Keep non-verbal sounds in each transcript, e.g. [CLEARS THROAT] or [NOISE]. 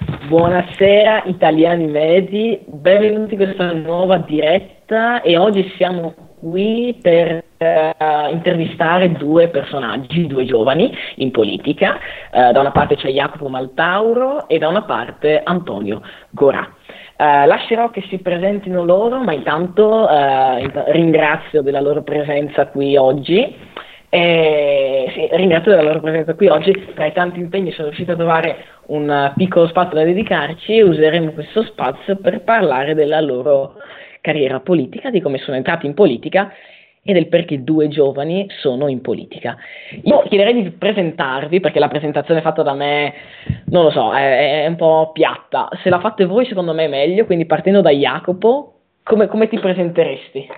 Buonasera italiani medi, benvenuti in questa nuova diretta e oggi siamo qui per uh, intervistare due personaggi, due giovani in politica. Uh, da una parte c'è Jacopo Maltauro e da una parte Antonio Gorà. Uh, lascerò che si presentino loro, ma intanto ringrazio della loro presenza qui oggi. E, sì, ringrazio della loro presenza qui oggi. Tra i tanti impegni sono riuscito a trovare un piccolo spazio da dedicarci e useremo questo spazio per parlare della loro carriera politica, di come sono entrati in politica e del perché due giovani sono in politica. Io chiederei di presentarvi, perché la presentazione fatta da me, non lo so, è, è un po' piatta. Se la fate voi, secondo me è meglio, quindi partendo da Jacopo, come, come ti presenteresti?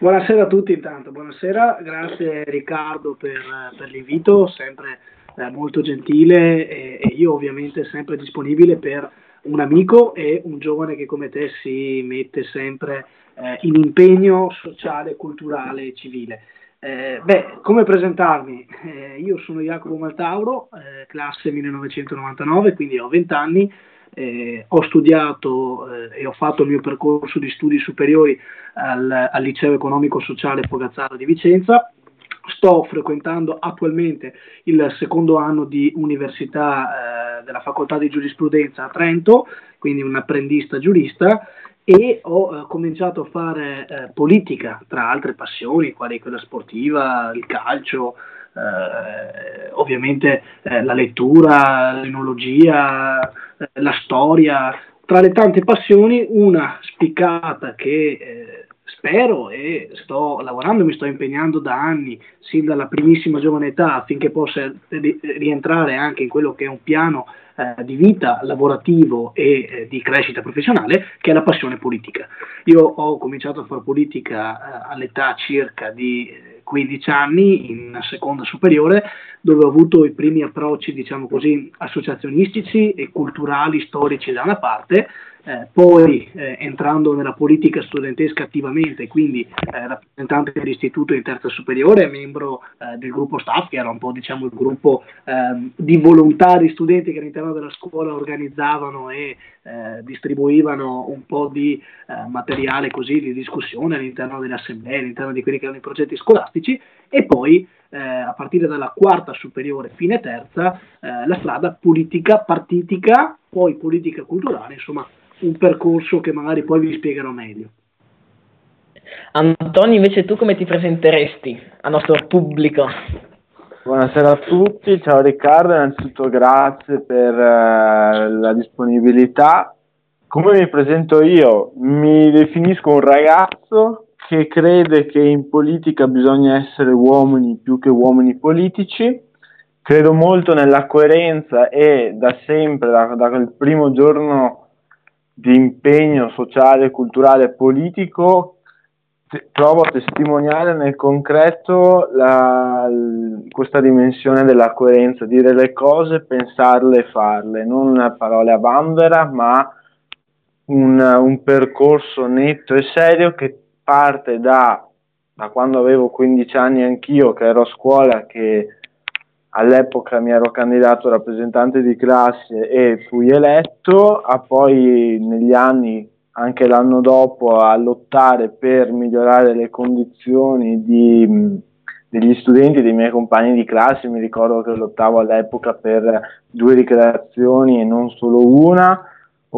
Buonasera a tutti intanto, buonasera, grazie Riccardo per, per l'invito, sempre eh, molto gentile e, e, io ovviamente sempre disponibile per un amico e un giovane che come te si mette sempre eh, in impegno sociale, culturale e civile. Eh, beh, come presentarmi? Eh, io sono Jacopo Maltauro, eh, classe 1999, quindi ho 20 anni, eh, ho studiato eh, e ho fatto il mio percorso di studi superiori al, al liceo economico sociale Pogazzaro di Vicenza. Sto frequentando attualmente il secondo anno di università eh, della facoltà di giurisprudenza a Trento, quindi un apprendista giurista, e ho eh, cominciato a fare eh, politica tra altre passioni, quali quella sportiva, il calcio, eh, ovviamente eh, la lettura, l'enologia, eh, la storia, tra le tante passioni una spiccata che spero e sto lavorando, mi sto impegnando da anni, sin dalla primissima giovane età, affinché possa rientrare anche in quello che è un piano eh, di vita lavorativo e eh, di crescita professionale, che è la passione politica. Io ho cominciato a fare politica eh, all'età circa di 15 anni in seconda superiore, dove ho avuto i primi approcci, diciamo così, associazionistici e culturali, storici da una parte, eh, poi eh, entrando nella politica studentesca attivamente, quindi eh, rappresentante dell'istituto in terza superiore, membro eh, del gruppo staff, che era un po' diciamo, il gruppo ehm, di volontari studenti che all'interno della scuola organizzavano e eh, distribuivano un po' di eh, materiale così di discussione all'interno delle assemblee, all'interno di quelli che erano i progetti scolastici, e poi a partire dalla quarta superiore, fine terza, la strada politica partitica, poi politica culturale, insomma un percorso che magari poi vi spiegherò meglio. Antonio, invece tu come ti presenteresti al nostro pubblico? Buonasera a tutti, ciao Riccardo, innanzitutto grazie per uh, la disponibilità. Come mi presento io? Mi definisco un ragazzo che crede che in politica bisogna essere uomini più che uomini politici. Credo molto nella coerenza e da sempre, da, dal primo giorno di impegno sociale, culturale e politico provo a testimoniare nel concreto la, questa dimensione della coerenza, dire le cose, pensarle e farle, non parole a vanvera, ma un, un percorso netto e serio che parte da, da quando avevo 15 anni anch'io, che ero a scuola, che all'epoca mi ero candidato rappresentante di classe e fui eletto, a poi negli anni, anche l'anno dopo, a lottare per migliorare le condizioni di, degli studenti, dei miei compagni di classe, mi ricordo che lottavo all'epoca per due ricreazioni e non solo una,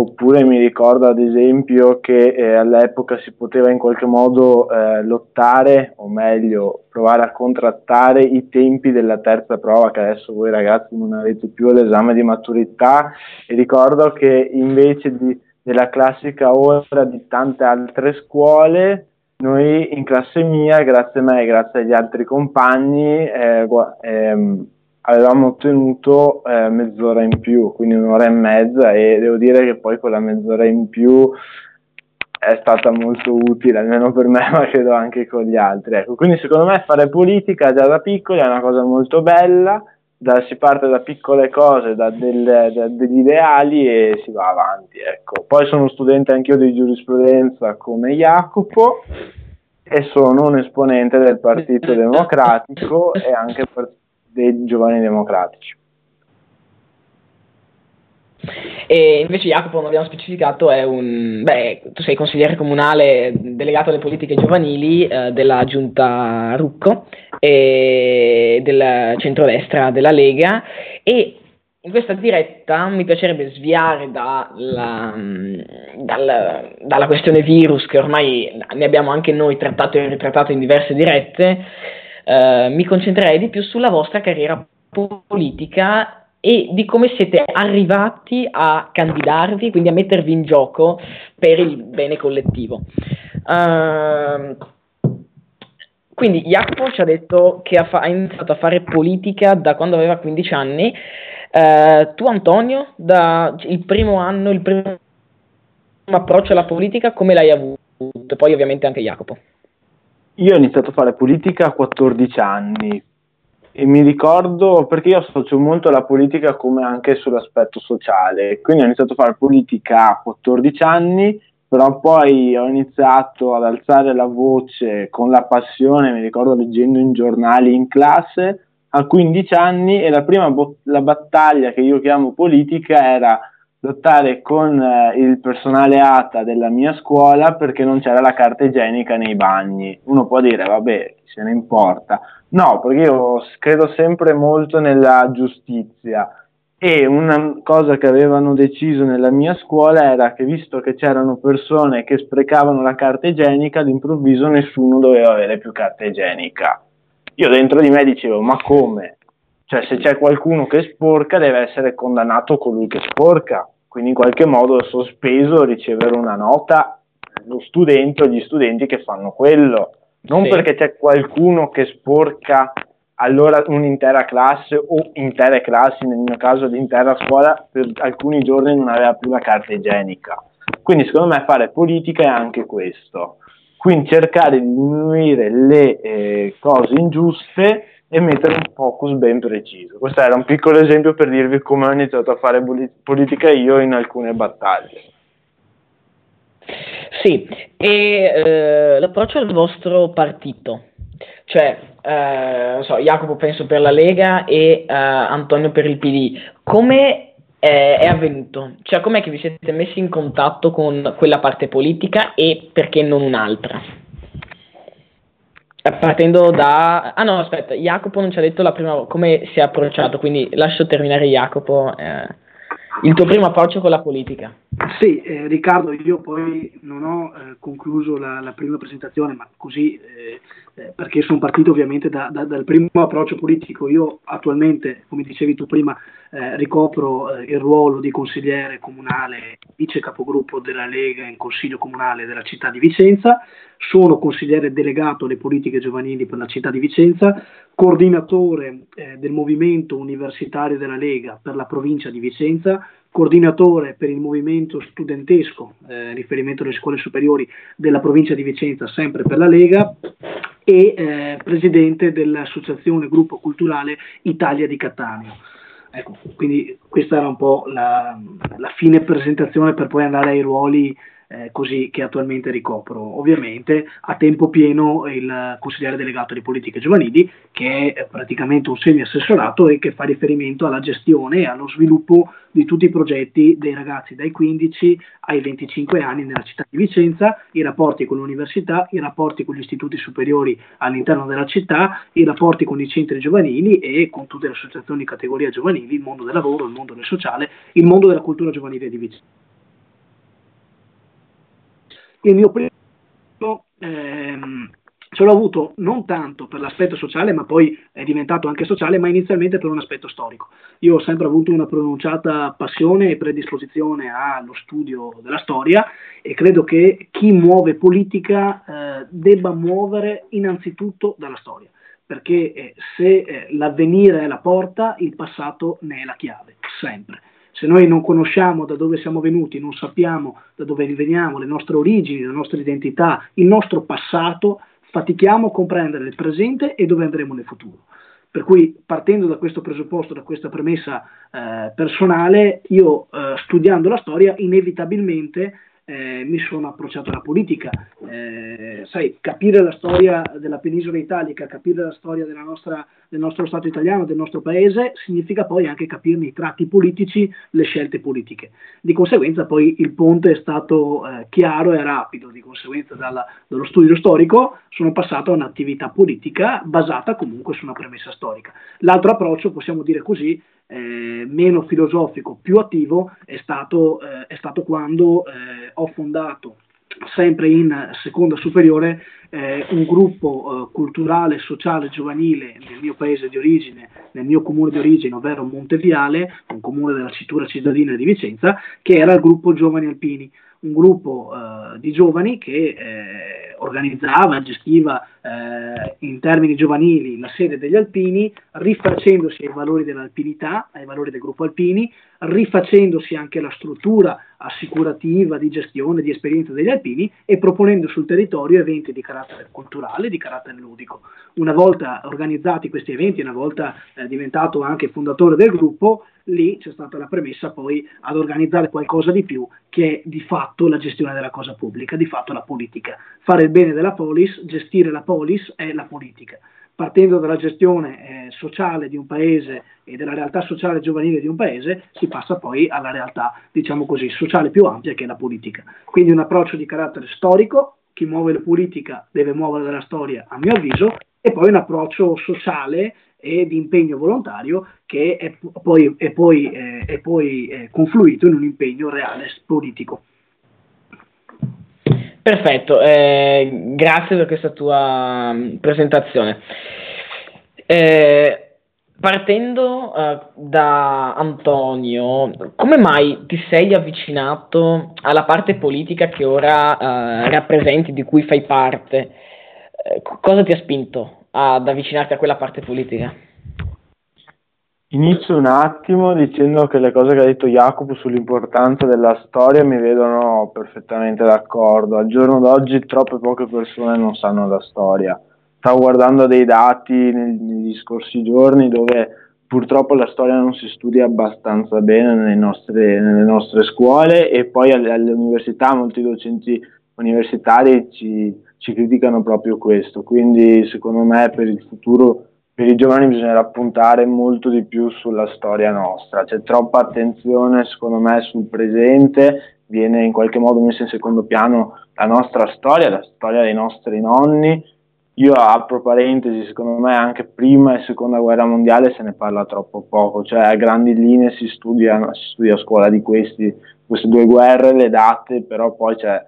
oppure mi ricordo ad esempio che eh, all'epoca si poteva in qualche modo eh, lottare, o meglio provare a contrattare i tempi della terza prova, che adesso voi ragazzi non avete più l'esame di maturità, e ricordo che invece di, della classica ora di tante altre scuole, noi in classe mia, grazie a me e grazie agli altri compagni, eh, ehm, avevamo ottenuto eh, mezz'ora in più, quindi un'ora e mezza e devo dire che poi quella mezz'ora in più è stata molto utile, almeno per me, [LAUGHS] ma credo anche con gli altri. Ecco, quindi secondo me fare politica già da piccoli è una cosa molto bella, da, si parte da piccole cose, da, del, da, degli ideali e si va avanti. Ecco. Poi sono studente anch'io di giurisprudenza come Jacopo e sono un esponente del Partito [LAUGHS] Democratico e anche per dei giovani democratici. E invece Jacopo, non abbiamo specificato, è un... Beh, tu sei consigliere comunale delegato alle politiche giovanili eh, della giunta Rucco e del centrodestra della Lega e in questa diretta mi piacerebbe sviare dalla, dalla, dalla, questione virus che ormai ne abbiamo anche noi trattato e ritrattato in diverse dirette, eh, mi concentrerei di più sulla vostra carriera politica e di come siete arrivati a candidarvi, quindi a mettervi in gioco per il bene collettivo. Uh, quindi Jacopo ci ha detto che ha, fa- ha, iniziato a fare politica da quando aveva 15 anni. Uh, tu Antonio, da il primo anno, il primo approccio alla politica, come l'hai avuto? Poi ovviamente anche Jacopo. Io ho iniziato a fare politica a 14 anni, e mi ricordo perché io associo molto la politica come anche sull'aspetto sociale, quindi ho iniziato a fare politica a 14 anni, però poi ho iniziato ad alzare la voce con la passione, mi ricordo leggendo in giornali in classe a 15 anni e la prima bo- la battaglia che io chiamo politica era lottare con eh, il personale ATA della mia scuola perché non c'era la carta igienica nei bagni. Uno può dire, vabbè, se ne importa. No, perché io credo sempre molto nella giustizia e una cosa che avevano deciso nella mia scuola era che visto che c'erano persone che sprecavano la carta igienica, all'improvviso nessuno doveva avere più carta igienica. Io dentro di me dicevo, ma come? Cioè, se c'è qualcuno che sporca, deve essere condannato colui che sporca. Quindi, in qualche modo, è sospeso ricevere una nota lo studente o gli studenti che fanno quello. Non sì. perché c'è qualcuno che sporca allora un'intera classe o intere classi, nel mio caso l'intera scuola, per alcuni giorni non aveva più la carta igienica. Quindi, secondo me, fare politica è anche questo. Quindi cercare di diminuire le eh, cose ingiuste e mettere un focus ben preciso. Questo era un piccolo esempio per dirvi come ho iniziato a fare politica io in alcune battaglie. Sì, e eh, l'approccio al vostro partito, cioè, eh, so, Jacopo penso per la Lega e eh, Antonio per il PD, come è avvenuto? Cioè, com'è che vi siete messi in contatto con quella parte politica e perché non un'altra? Partendo da... Ah no, aspetta, Jacopo non ci ha detto la prima come si è approcciato, quindi lascio terminare Jacopo. Eh, il tuo primo approccio con la politica. Sì, eh, Riccardo, io poi non ho eh, concluso la, la, prima presentazione, ma così eh, perché sono partito ovviamente da, da, dal primo approccio politico. Io attualmente, come dicevi tu prima, eh, ricopro eh, il ruolo di consigliere comunale, vice capogruppo della Lega in Consiglio Comunale della città di Vicenza, sono consigliere delegato alle politiche giovanili per la città di Vicenza, coordinatore eh, del movimento universitario della Lega per la provincia di Vicenza, coordinatore per il movimento studentesco, eh, riferimento alle scuole superiori della provincia di Vicenza, sempre per la Lega, e eh, presidente dell'associazione gruppo culturale Italia di Cattaneo. Ecco, quindi questa era un po' la, la fine presentazione per poi andare ai ruoli eh, così che attualmente ricopro. Ovviamente a tempo pieno il consigliere delegato di politiche giovanili, che è praticamente un semi-assessorato e che fa riferimento alla gestione e allo sviluppo di tutti i progetti dei ragazzi dai 15 ai 25 anni nella città di Vicenza, i rapporti con l'università, i rapporti con gli istituti superiori all'interno della città, i rapporti con i centri giovanili e con tutte le associazioni di categoria giovanili, il mondo del lavoro, il mondo del sociale, il mondo della cultura giovanile di Vicenza. Il mio primo ehm, ce l'ho avuto non tanto per l'aspetto sociale, ma poi è diventato anche sociale, ma inizialmente per un aspetto storico. Io ho sempre avuto una pronunciata passione e predisposizione allo studio della storia e credo che chi muove politica eh, debba muovere innanzitutto dalla storia, perché eh, se eh, l'avvenire è la porta, il passato ne è la chiave, sempre. Se noi non conosciamo da dove siamo venuti, non sappiamo da dove veniamo, le nostre origini, la nostra identità, il nostro passato, fatichiamo a comprendere il presente e dove andremo nel futuro. Per cui partendo da questo presupposto, da questa premessa eh, personale, io eh, studiando la storia inevitabilmente eh, mi sono approcciato alla politica. Eh, sai, capire la storia della penisola italica, capire la storia nostra, del nostro Stato italiano, del nostro paese, significa poi anche capirne i tratti politici, le scelte politiche. Di conseguenza poi il ponte è stato eh, chiaro e rapido, di conseguenza dalla, dallo studio storico sono passato a un'attività politica basata comunque su una premessa storica. L'altro approccio, possiamo dire così, eh, meno filosofico, più attivo, è stato, eh, è stato quando eh, ho fondato sempre in seconda superiore eh, un gruppo eh, culturale, sociale, giovanile nel mio paese di origine, nel mio comune di origine, ovvero Monteviale, un comune della città cittadina di Vicenza, che era il gruppo Giovani Alpini, un gruppo eh, di giovani che eh, organizzava, gestiva eh, in termini giovanili la sede degli alpini, rifacendosi ai valori dell'alpinità, ai valori del gruppo alpini, rifacendosi anche la struttura assicurativa di gestione, di esperienza degli alpini e proponendo sul territorio eventi di carattere culturale, di carattere ludico. Una volta organizzati questi eventi, una volta eh, diventato anche fondatore del gruppo, lì c'è stata la premessa poi ad organizzare qualcosa di più che è di fatto la gestione della cosa pubblica, di fatto la politica. Fare il bene della polis, gestire la polis è la politica. Partendo dalla gestione eh, sociale di un paese e della realtà sociale giovanile di un paese, si passa poi alla realtà, diciamo così, sociale più ampia che è la politica. Quindi un approccio di carattere storico, chi muove la politica deve muovere la storia, a mio avviso, e poi un approccio sociale e di impegno volontario che è poi, è poi, eh, è poi eh, confluito in un impegno reale politico. Perfetto, eh, grazie per questa tua mm, presentazione. Eh, partendo uh, da Antonio, come mai ti sei avvicinato alla parte politica che ora uh, rappresenti, di cui fai parte? Eh, cosa ti ha spinto ad avvicinarti a quella parte politica? Inizio un attimo dicendo che le cose che ha detto Jacopo sull'importanza della storia mi vedono perfettamente d'accordo. Al giorno d'oggi troppe poche persone non sanno la storia. Stavo guardando dei dati negli scorsi giorni dove purtroppo la storia non si studia abbastanza bene nelle nostre, nelle nostre scuole e poi alle, alle, università molti docenti universitari ci, ci criticano proprio questo. Quindi secondo me per il futuro per i giovani bisognerà puntare molto di più sulla storia nostra, c'è troppa attenzione secondo me sul presente, viene in qualche modo messa in secondo piano la nostra storia, la storia dei nostri nonni. Io apro parentesi, secondo me anche prima e seconda guerra mondiale se ne parla troppo poco, cioè a grandi linee si studia, si studia a scuola di questi, queste due guerre, le date, però poi c'è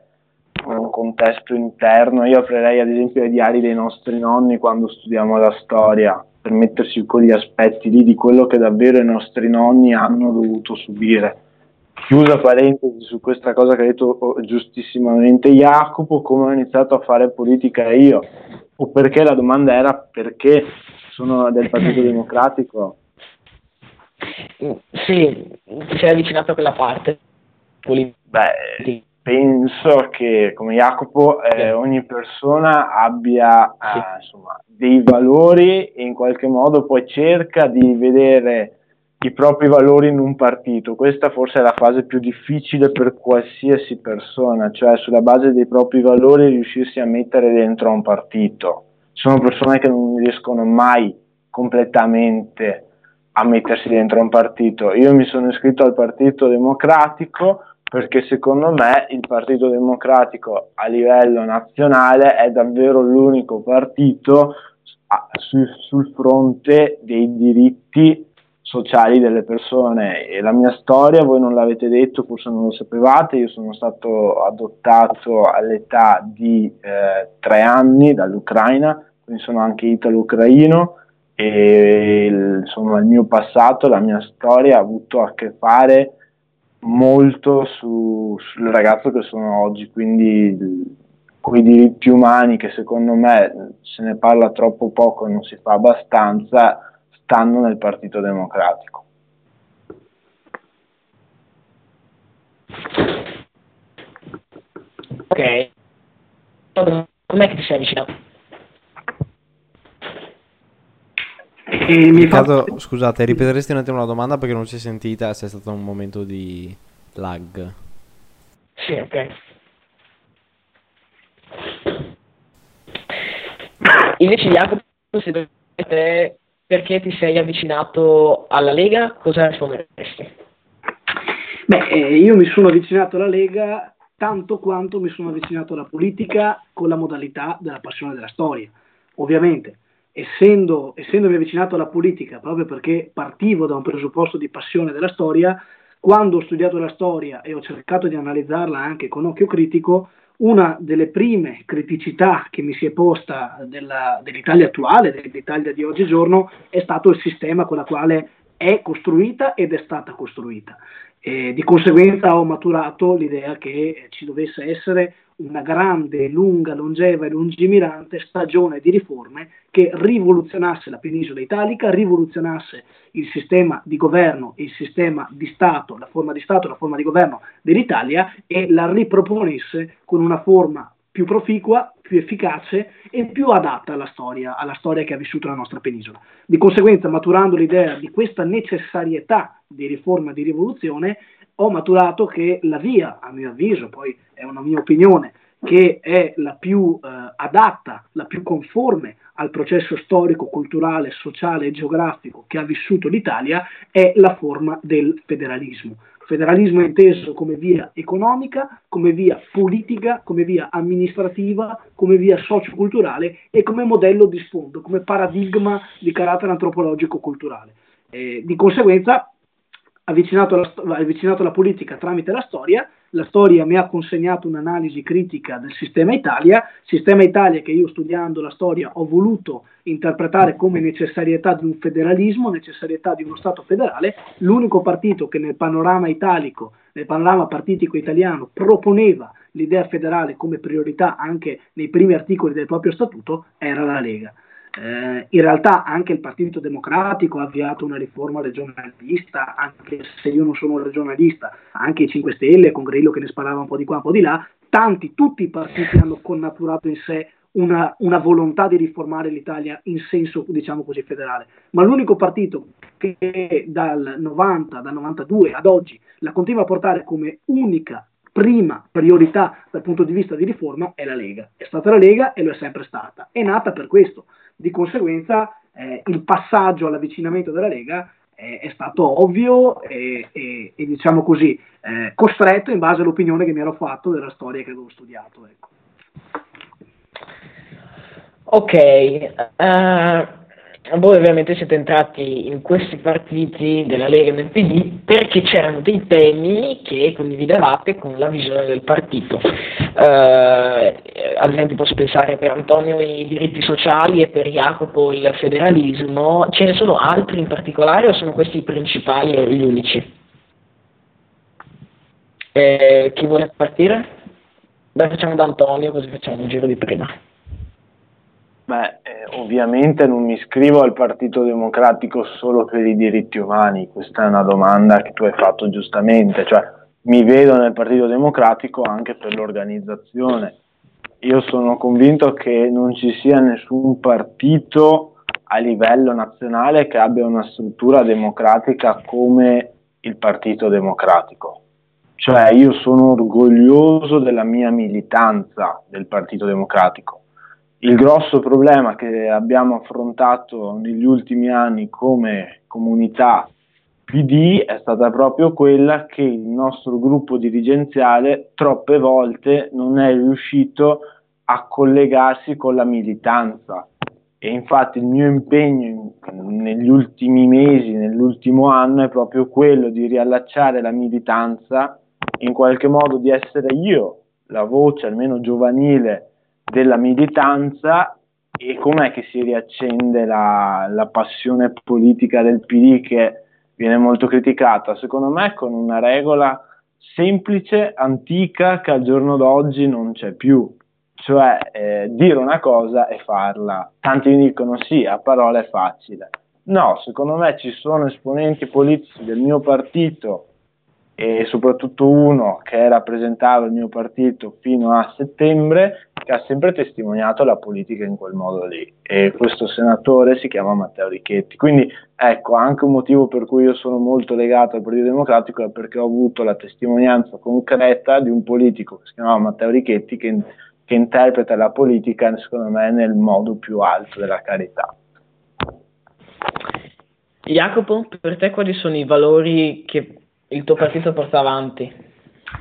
un contesto interno. Io aprirei ad esempio i diari dei nostri nonni quando studiamo la storia, per mettersi quegli aspetti lì di quello che davvero i nostri nonni hanno dovuto subire. Chiusa parentesi su questa cosa che ha detto oh, giustissimamente Jacopo, come ho iniziato a fare politica io, o perché la domanda era perché sono del Partito [CLEARS THROAT] Democratico. Sì, ti sei avvicinato a quella parte. Beh, penso che come Jacopo eh, ogni persona abbia eh, insomma, dei valori e in qualche modo poi cerca di vedere i propri valori in un partito. Questa forse è la fase più difficile per qualsiasi persona, cioè sulla base dei propri valori riuscirsi a mettere dentro un partito. Ci sono persone che non riescono mai completamente a mettersi dentro un partito. Io mi sono iscritto al Partito Democratico perché secondo me il Partito Democratico a livello nazionale è davvero l'unico partito sul, sul fronte dei diritti sociali delle persone. E la mia storia voi non l'avete detto forse non lo sapevate io sono stato adottato all'età di eh, tre anni dall'Ucraina quindi sono anche italo-ucraino e il, insomma il mio passato la mia storia ha avuto a che fare molto su, sul ragazzo che sono oggi, quindi con i diritti umani che secondo me se ne parla troppo poco e non si fa abbastanza, stanno nel Partito Democratico. Ok, com'è che ti E mi caso, fa... Scusate, ripeteresti un attimo la domanda perché non si è sentita se è stato un momento di lag. Sì, ok. Invece Jacopo, se te perché ti sei avvicinato alla Lega, cosa risponderesti? Beh, eh, io mi sono avvicinato alla Lega tanto quanto mi sono avvicinato alla politica con la modalità della passione della storia, ovviamente essendo, essendomi avvicinato alla politica proprio perché partivo da un presupposto di passione della storia, quando ho studiato la storia e ho cercato di analizzarla anche con occhio critico, una delle prime criticità che mi si è posta della, dell'Italia attuale, dell'Italia di oggigiorno, è stato il sistema con il quale è costruita ed è stata costruita. E di conseguenza ho maturato l'idea che ci dovesse essere una grande, lunga, longeva e lungimirante stagione di riforme che rivoluzionasse la penisola italica, rivoluzionasse il sistema di governo, il sistema di Stato, la forma di Stato, la forma di governo dell'Italia e la riproponesse con una forma più proficua, più efficace e più adatta alla storia, alla storia che ha vissuto la nostra penisola. Di conseguenza, maturando l'idea di questa necessarietà di riforma, di rivoluzione, ho maturato che la via, a mio avviso, poi è una mia opinione, che è la più eh, adatta, la più conforme al processo storico, culturale, sociale e geografico che ha vissuto l'Italia, è la forma del federalismo. Federalismo inteso come via economica, come via politica, come via amministrativa, come via socioculturale e come modello di sfondo, come paradigma di carattere antropologico-culturale. Eh, di conseguenza avvicinato alla, avvicinato alla politica tramite la storia, la storia mi ha consegnato un'analisi critica del sistema Italia, sistema Italia che io studiando la storia ho voluto interpretare come necessarietà di un federalismo, necessarietà di uno Stato federale, l'unico partito che nel panorama italico, nel panorama partitico italiano proponeva l'idea federale come priorità anche nei primi articoli del proprio statuto era la Lega. Eh, in realtà anche il Partito Democratico ha avviato una riforma regionalista, anche se io non sono regionalista, anche i 5 Stelle con Grillo che ne sparava un po' di qua, un po' di là, tanti, tutti i partiti hanno connaturato in sé una, una, volontà di riformare l'Italia in senso, diciamo così, federale. Ma l'unico partito che dal 90, dal 92 ad oggi la continua a portare come unica prima priorità dal punto di vista di riforma è la Lega. È stata la Lega e lo è sempre stata. È nata per questo, di conseguenza eh, il passaggio all'avvicinamento della Lega eh, è stato ovvio e, e, e diciamo così, eh, costretto in base all'opinione che mi ero fatto della storia che avevo studiato. Ecco. Ok, uh, voi ovviamente siete entrati in questi partiti della Lega e del PD perché c'erano dei temi che condividevate con la visione del partito. Uh, ad esempio posso pensare per Antonio i diritti sociali e per Jacopo il federalismo. Ce ne sono altri in particolare o sono questi i principali e gli unici? Eh, chi vuole partire? Beh, facciamo da Antonio così facciamo un giro di prima. Beh, eh, ovviamente non mi iscrivo al Partito Democratico solo per i diritti umani, questa è una domanda che tu hai fatto giustamente, cioè mi vedo nel Partito Democratico anche per l'organizzazione. Io sono convinto che non ci sia nessun partito a livello nazionale che abbia una struttura democratica come il Partito Democratico. Cioè io sono orgoglioso della mia militanza del Partito Democratico il grosso problema che abbiamo affrontato negli ultimi anni come comunità PD è stata proprio quella che il nostro gruppo dirigenziale troppe volte non è riuscito a collegarsi con la militanza. E infatti il mio impegno negli ultimi mesi, nell'ultimo anno è proprio quello di riallacciare la militanza, in qualche modo di essere io la voce almeno giovanile della militanza e com'è che si riaccende la, la, passione politica del PD che viene molto criticata? Secondo me con una regola semplice, antica, che al giorno d'oggi non c'è più, cioè eh, dire una cosa e farla. Tanti mi dicono sì, a parole è facile. No, secondo me ci sono esponenti politici del mio partito e soprattutto uno che rappresentava il mio partito fino a settembre che ha sempre testimoniato la politica in quel modo lì e questo senatore si chiama Matteo Richetti quindi ecco anche un motivo per cui io sono molto legato al Partito Democratico è perché ho avuto la testimonianza concreta di un politico che si chiamava Matteo Richetti che, che interpreta la politica, secondo me, nel modo più alto della carità. Jacopo, per te quali sono i valori che il tuo partito porta avanti?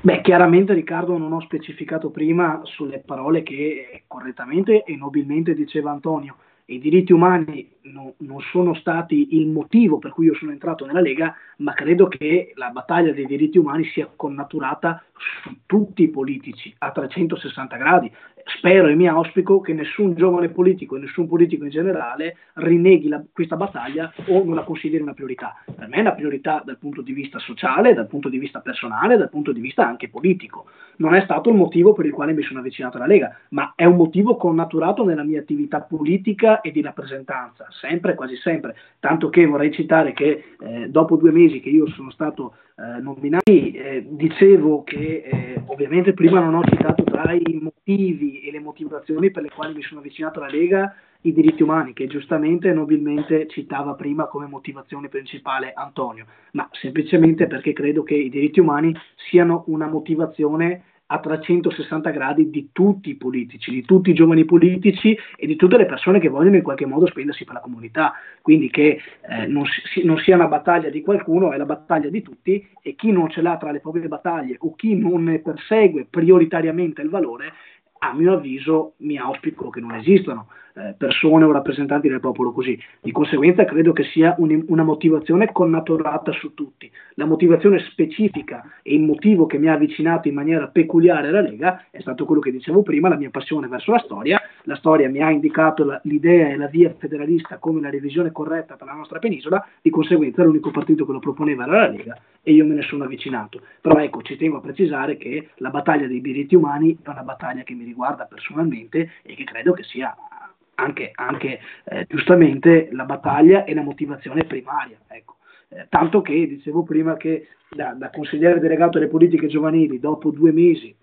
Beh, chiaramente Riccardo non ho specificato prima sulle parole che correttamente e nobilmente diceva Antonio. I diritti umani no, non sono stati il motivo per cui io sono entrato nella Lega, ma credo che la battaglia dei diritti umani sia connaturata su tutti i politici a 360 gradi spero e mi auspico che nessun giovane politico e nessun politico in generale rinneghi la, questa battaglia o non la consideri una priorità. Per me è una priorità dal punto di vista sociale, dal punto di vista personale, dal punto di vista anche politico. Non è stato il motivo per il quale mi sono avvicinato alla Lega, ma è un motivo connaturato nella mia attività politica e di rappresentanza, sempre, quasi sempre. Tanto che vorrei citare che eh, dopo due mesi che io sono stato eh, nominato, eh, dicevo che eh, ovviamente prima non ho citato tra i motivi e le motivazioni per le quali mi sono avvicinato alla Lega i diritti umani, che giustamente e nobilmente citava prima come motivazione principale Antonio, ma semplicemente perché credo che i diritti umani siano una motivazione a 360 gradi di tutti i politici, di tutti i giovani politici e di tutte le persone che vogliono in qualche modo spendersi per la comunità. Quindi che eh, non, si, non, sia una battaglia di qualcuno, è la battaglia di tutti e chi non ce l'ha tra le proprie battaglie o chi non ne persegue prioritariamente il valore a mio avviso mi auspico che non esistano persone o rappresentanti del popolo così. Di conseguenza credo che sia un, una motivazione connaturata su tutti. La motivazione specifica e il motivo che mi ha avvicinato in maniera peculiare alla Lega è stato quello che dicevo prima, la mia passione verso la storia. La storia mi ha indicato la, l'idea e la via federalista come la revisione corretta per la nostra penisola, di conseguenza l'unico partito che lo proponeva era la Lega e io me ne sono avvicinato. Però ecco, ci tengo a precisare che la battaglia dei diritti umani è una battaglia che mi riguarda personalmente e che credo che sia anche, anche eh, giustamente la battaglia e la motivazione primaria. Ecco. Eh, tanto che dicevo prima che da, da consigliere delegato alle politiche giovanili, dopo due mesi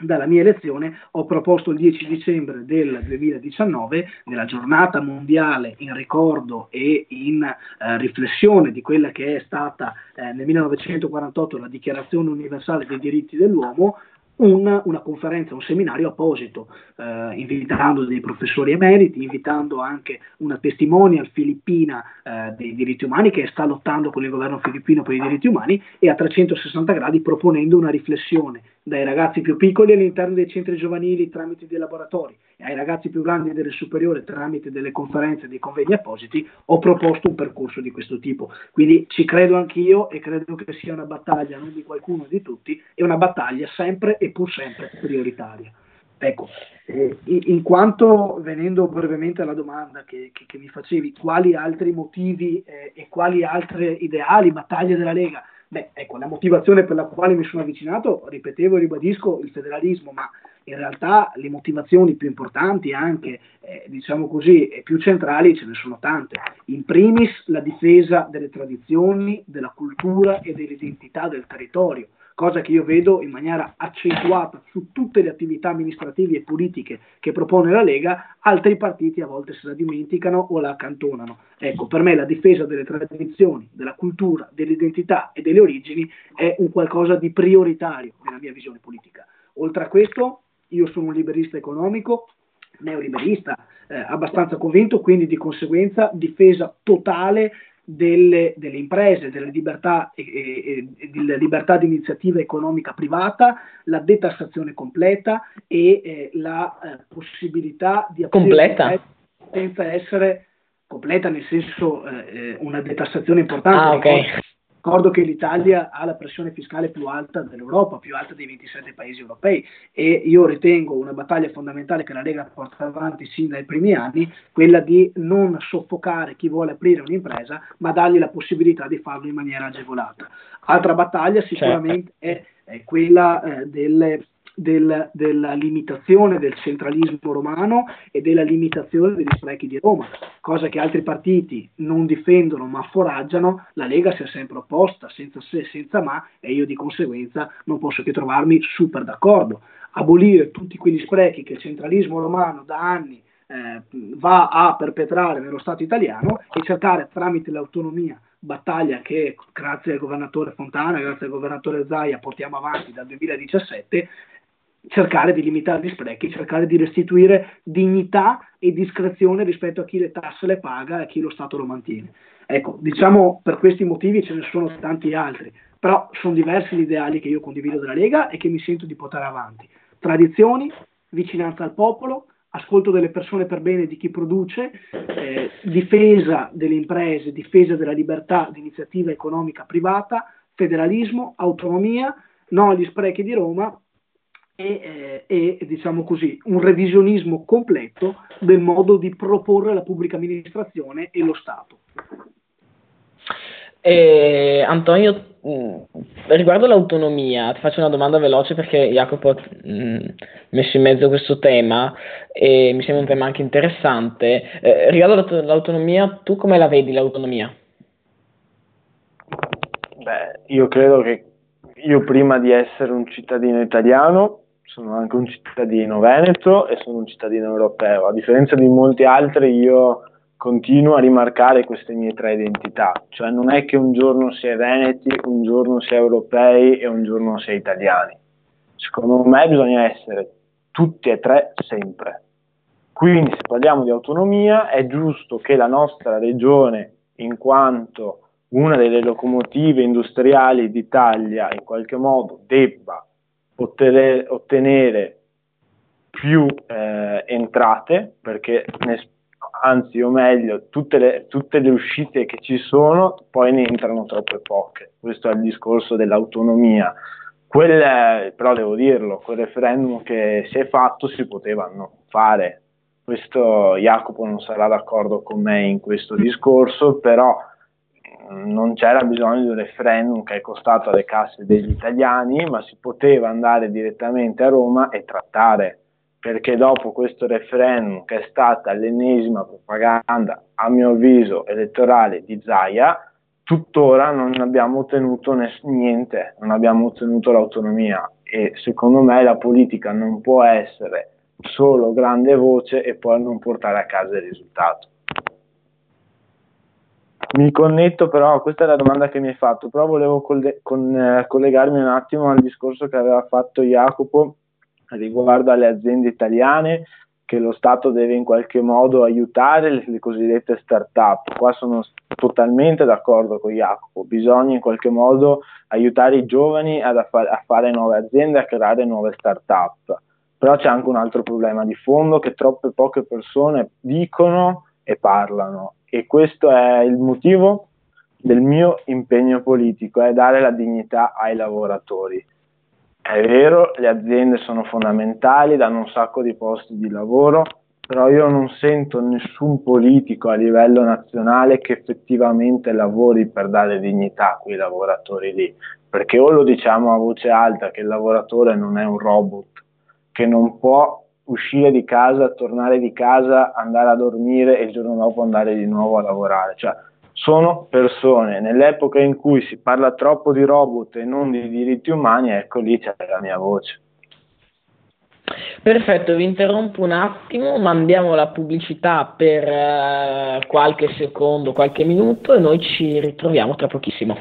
dalla mia elezione ho proposto il 10 dicembre del 2019, nella giornata mondiale in ricordo e in eh, riflessione di quella che è stata eh, nel 1948 la Dichiarazione universale dei diritti dell'uomo, un, una conferenza, un seminario apposito, eh, invitando dei professori emeriti, invitando anche una testimonial filippina eh, dei diritti umani che sta lottando con il governo filippino per i diritti umani e a 360 gradi proponendo una riflessione dai ragazzi più piccoli all'interno dei centri giovanili tramite dei laboratori ai ragazzi più grandi delle superiori tramite delle conferenze dei convegni appositi, ho proposto un percorso di questo tipo. Quindi ci credo anch'io e credo che sia una battaglia non di qualcuno, di tutti, è una battaglia sempre e pur sempre prioritaria. Ecco, eh, in quanto, venendo brevemente alla domanda che, che, che mi facevi, quali altri motivi eh, e quali altre ideali, battaglie della Lega? Beh, ecco, la motivazione per la quale mi sono avvicinato, ripetevo e ribadisco, il federalismo, ma in realtà le motivazioni più importanti anche, eh, diciamo così, e più centrali ce ne sono tante. In primis la difesa delle tradizioni, della cultura e dell'identità del territorio cosa che io vedo in maniera accentuata su tutte le attività amministrative e politiche che propone la Lega, altri partiti a volte se la dimenticano o la accantonano. Ecco, per me la difesa delle tradizioni, della cultura, dell'identità e delle origini è un qualcosa di prioritario nella mia visione politica. Oltre a questo, io sono un liberista economico, neoliberista, eh, abbastanza convinto, quindi di conseguenza difesa totale delle, delle imprese, della libertà, e, e, e, della libertà di iniziativa economica privata, la detassazione completa e eh, la eh, possibilità di completa senza essere completa nel senso eh, eh una detassazione importante. Ah, okay. Ricordo che l'Italia ha la pressione fiscale più alta dell'Europa, più alta dei 27 paesi europei e io ritengo una battaglia fondamentale che la Lega porta avanti sin dai primi anni, quella di non soffocare chi vuole aprire un'impresa, ma dargli la possibilità di farlo in maniera agevolata. Altra battaglia sicuramente certo. è, è, quella eh, delle del, della limitazione del centralismo romano e della limitazione degli sprechi di Roma, cosa che altri partiti non difendono ma foraggiano, la Lega si è sempre opposta, senza se, senza ma, e io di conseguenza non posso che trovarmi super d'accordo. Abolire tutti quegli sprechi che il centralismo romano da anni eh, va a perpetrare nello Stato italiano e cercare tramite l'autonomia battaglia che grazie al governatore Fontana, grazie al governatore Zaia portiamo avanti dal 2017, cercare di limitare gli sprechi, cercare di restituire dignità e discrezione rispetto a chi le tasse le paga e a chi lo Stato lo mantiene. Ecco, diciamo per questi motivi ce ne sono tanti altri, però sono diversi gli ideali che io condivido della Lega e che mi sento di portare avanti. Tradizioni, vicinanza al popolo, ascolto delle persone per bene di chi produce, eh, difesa delle imprese, difesa della libertà di iniziativa economica privata, federalismo, autonomia, no agli sprechi di Roma e, eh, e, diciamo così, un revisionismo completo del modo di proporre la pubblica amministrazione e lo Stato. Eh, Antonio, mm, riguardo l'autonomia, ti faccio una domanda veloce perché Jacopo ha mm, messo in mezzo questo tema e mi sembra un tema anche interessante. Eh, riguardo l'autonomia, tu come la vedi l'autonomia? Beh, io credo che io prima di essere un cittadino italiano sono anche un cittadino veneto e sono un cittadino europeo. A differenza di molti altri io continuo a rimarcare queste mie tre identità, cioè non è che un giorno si è veneti, un giorno si è europei e un giorno si è italiani. Secondo me bisogna essere tutti e tre sempre. Quindi se parliamo di autonomia è giusto che la nostra regione, in quanto una delle locomotive industriali d'Italia, in qualche modo debba ottenere, ottenere più eh, entrate, perché ne, anzi o meglio tutte le, tutte le, uscite che ci sono poi ne entrano troppe poche. Questo è il discorso dell'autonomia. Quel, però devo dirlo, quel referendum che si è fatto si potevano fare. Questo Jacopo non sarà d'accordo con me in questo discorso, però non c'era bisogno di un referendum che è costato alle casse degli italiani, ma si poteva andare direttamente a Roma e trattare, perché dopo questo referendum, che è stata l'ennesima propaganda, a mio avviso, elettorale di Zaia, tuttora non abbiamo ottenuto niente, non abbiamo ottenuto l'autonomia e secondo me la politica non può essere solo grande voce e poi non portare a casa il risultato. Mi connetto però, questa è la domanda che mi hai fatto, però volevo coll- con, eh, collegarmi un attimo al discorso che aveva fatto Jacopo riguardo alle aziende italiane che lo Stato deve in qualche modo aiutare le, le cosiddette start-up. Qua sono totalmente d'accordo con Jacopo, bisogna in qualche modo aiutare i giovani affa- a fare nuove aziende, a creare nuove start-up. Però c'è anche un altro problema di fondo che troppe poche persone dicono e parlano e questo è il motivo del mio impegno politico, è dare la dignità ai lavoratori. È vero, le aziende sono fondamentali, danno un sacco di posti di lavoro, però io non sento nessun politico a livello nazionale che effettivamente lavori per dare dignità a quei lavoratori lì, perché o lo diciamo a voce alta che il lavoratore non è un robot, che non può uscire di casa, tornare di casa, andare a dormire e il giorno dopo andare di nuovo a lavorare. Cioè, sono persone. Nell'epoca in cui si parla troppo di robot e non di diritti umani, ecco lì c'è la mia voce. Perfetto, vi interrompo un attimo, mandiamo la pubblicità per uh, qualche secondo, qualche minuto e noi ci ritroviamo tra pochissimo.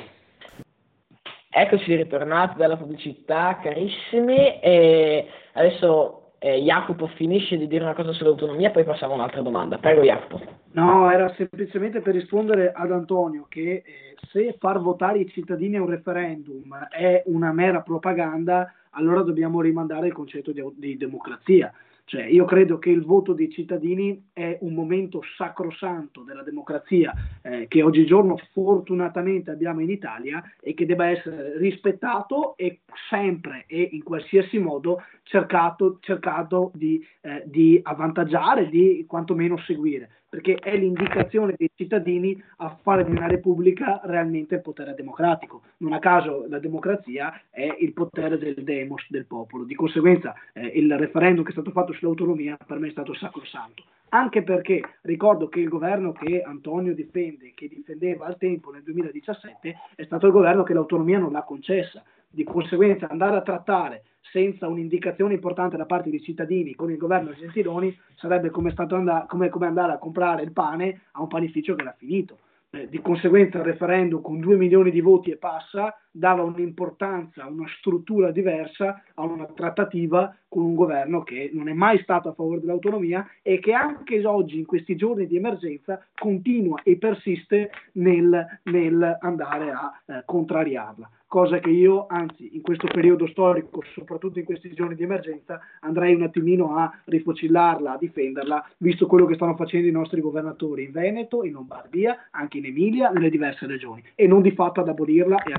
Eccoci ritornati dalla pubblicità, carissimi, e adesso eh, Jacopo finisce di dire una cosa sull'autonomia, poi passiamo a un'altra domanda. Prego Jacopo. No, era semplicemente per rispondere ad Antonio che eh, se far votare i cittadini a un referendum è una mera propaganda, allora dobbiamo rimandare il concetto di, di democrazia. Cioè, io credo che il voto dei cittadini è un momento sacrosanto della democrazia eh, che oggigiorno fortunatamente abbiamo in Italia e che debba essere rispettato e sempre e in qualsiasi modo cercato, cercato di, eh, di avvantaggiare, di quantomeno seguire perché è l'indicazione dei cittadini a fare di una repubblica realmente il potere democratico. Non a caso la democrazia è il potere del demos, del popolo. Di conseguenza eh, il referendum che è stato fatto sull'autonomia per me è stato sacrosanto. Anche perché ricordo che il governo che Antonio difende, che difendeva al tempo nel 2017, è stato il governo che l'autonomia non l'ha concessa. Di conseguenza andare a trattare senza un'indicazione importante da parte dei cittadini con il governo Gentiloni sarebbe come, andare, come, come andare a comprare il pane a un panificio che era finito. Eh, di conseguenza il referendum con 2 milioni di voti e passa dava un'importanza, una struttura diversa a una trattativa con un governo che non è mai stato a favore dell'autonomia e che anche oggi, in questi giorni di emergenza, continua e persiste nel, nel andare a eh, contrariarla. Cosa che io, anzi, in questo periodo storico, soprattutto in questi giorni di emergenza, andrei un attimino a rifocillarla, a difenderla, visto quello che stanno facendo i nostri governatori in Veneto, in Lombardia, anche in Emilia, nelle diverse regioni, e non di fatto ad abolirla e a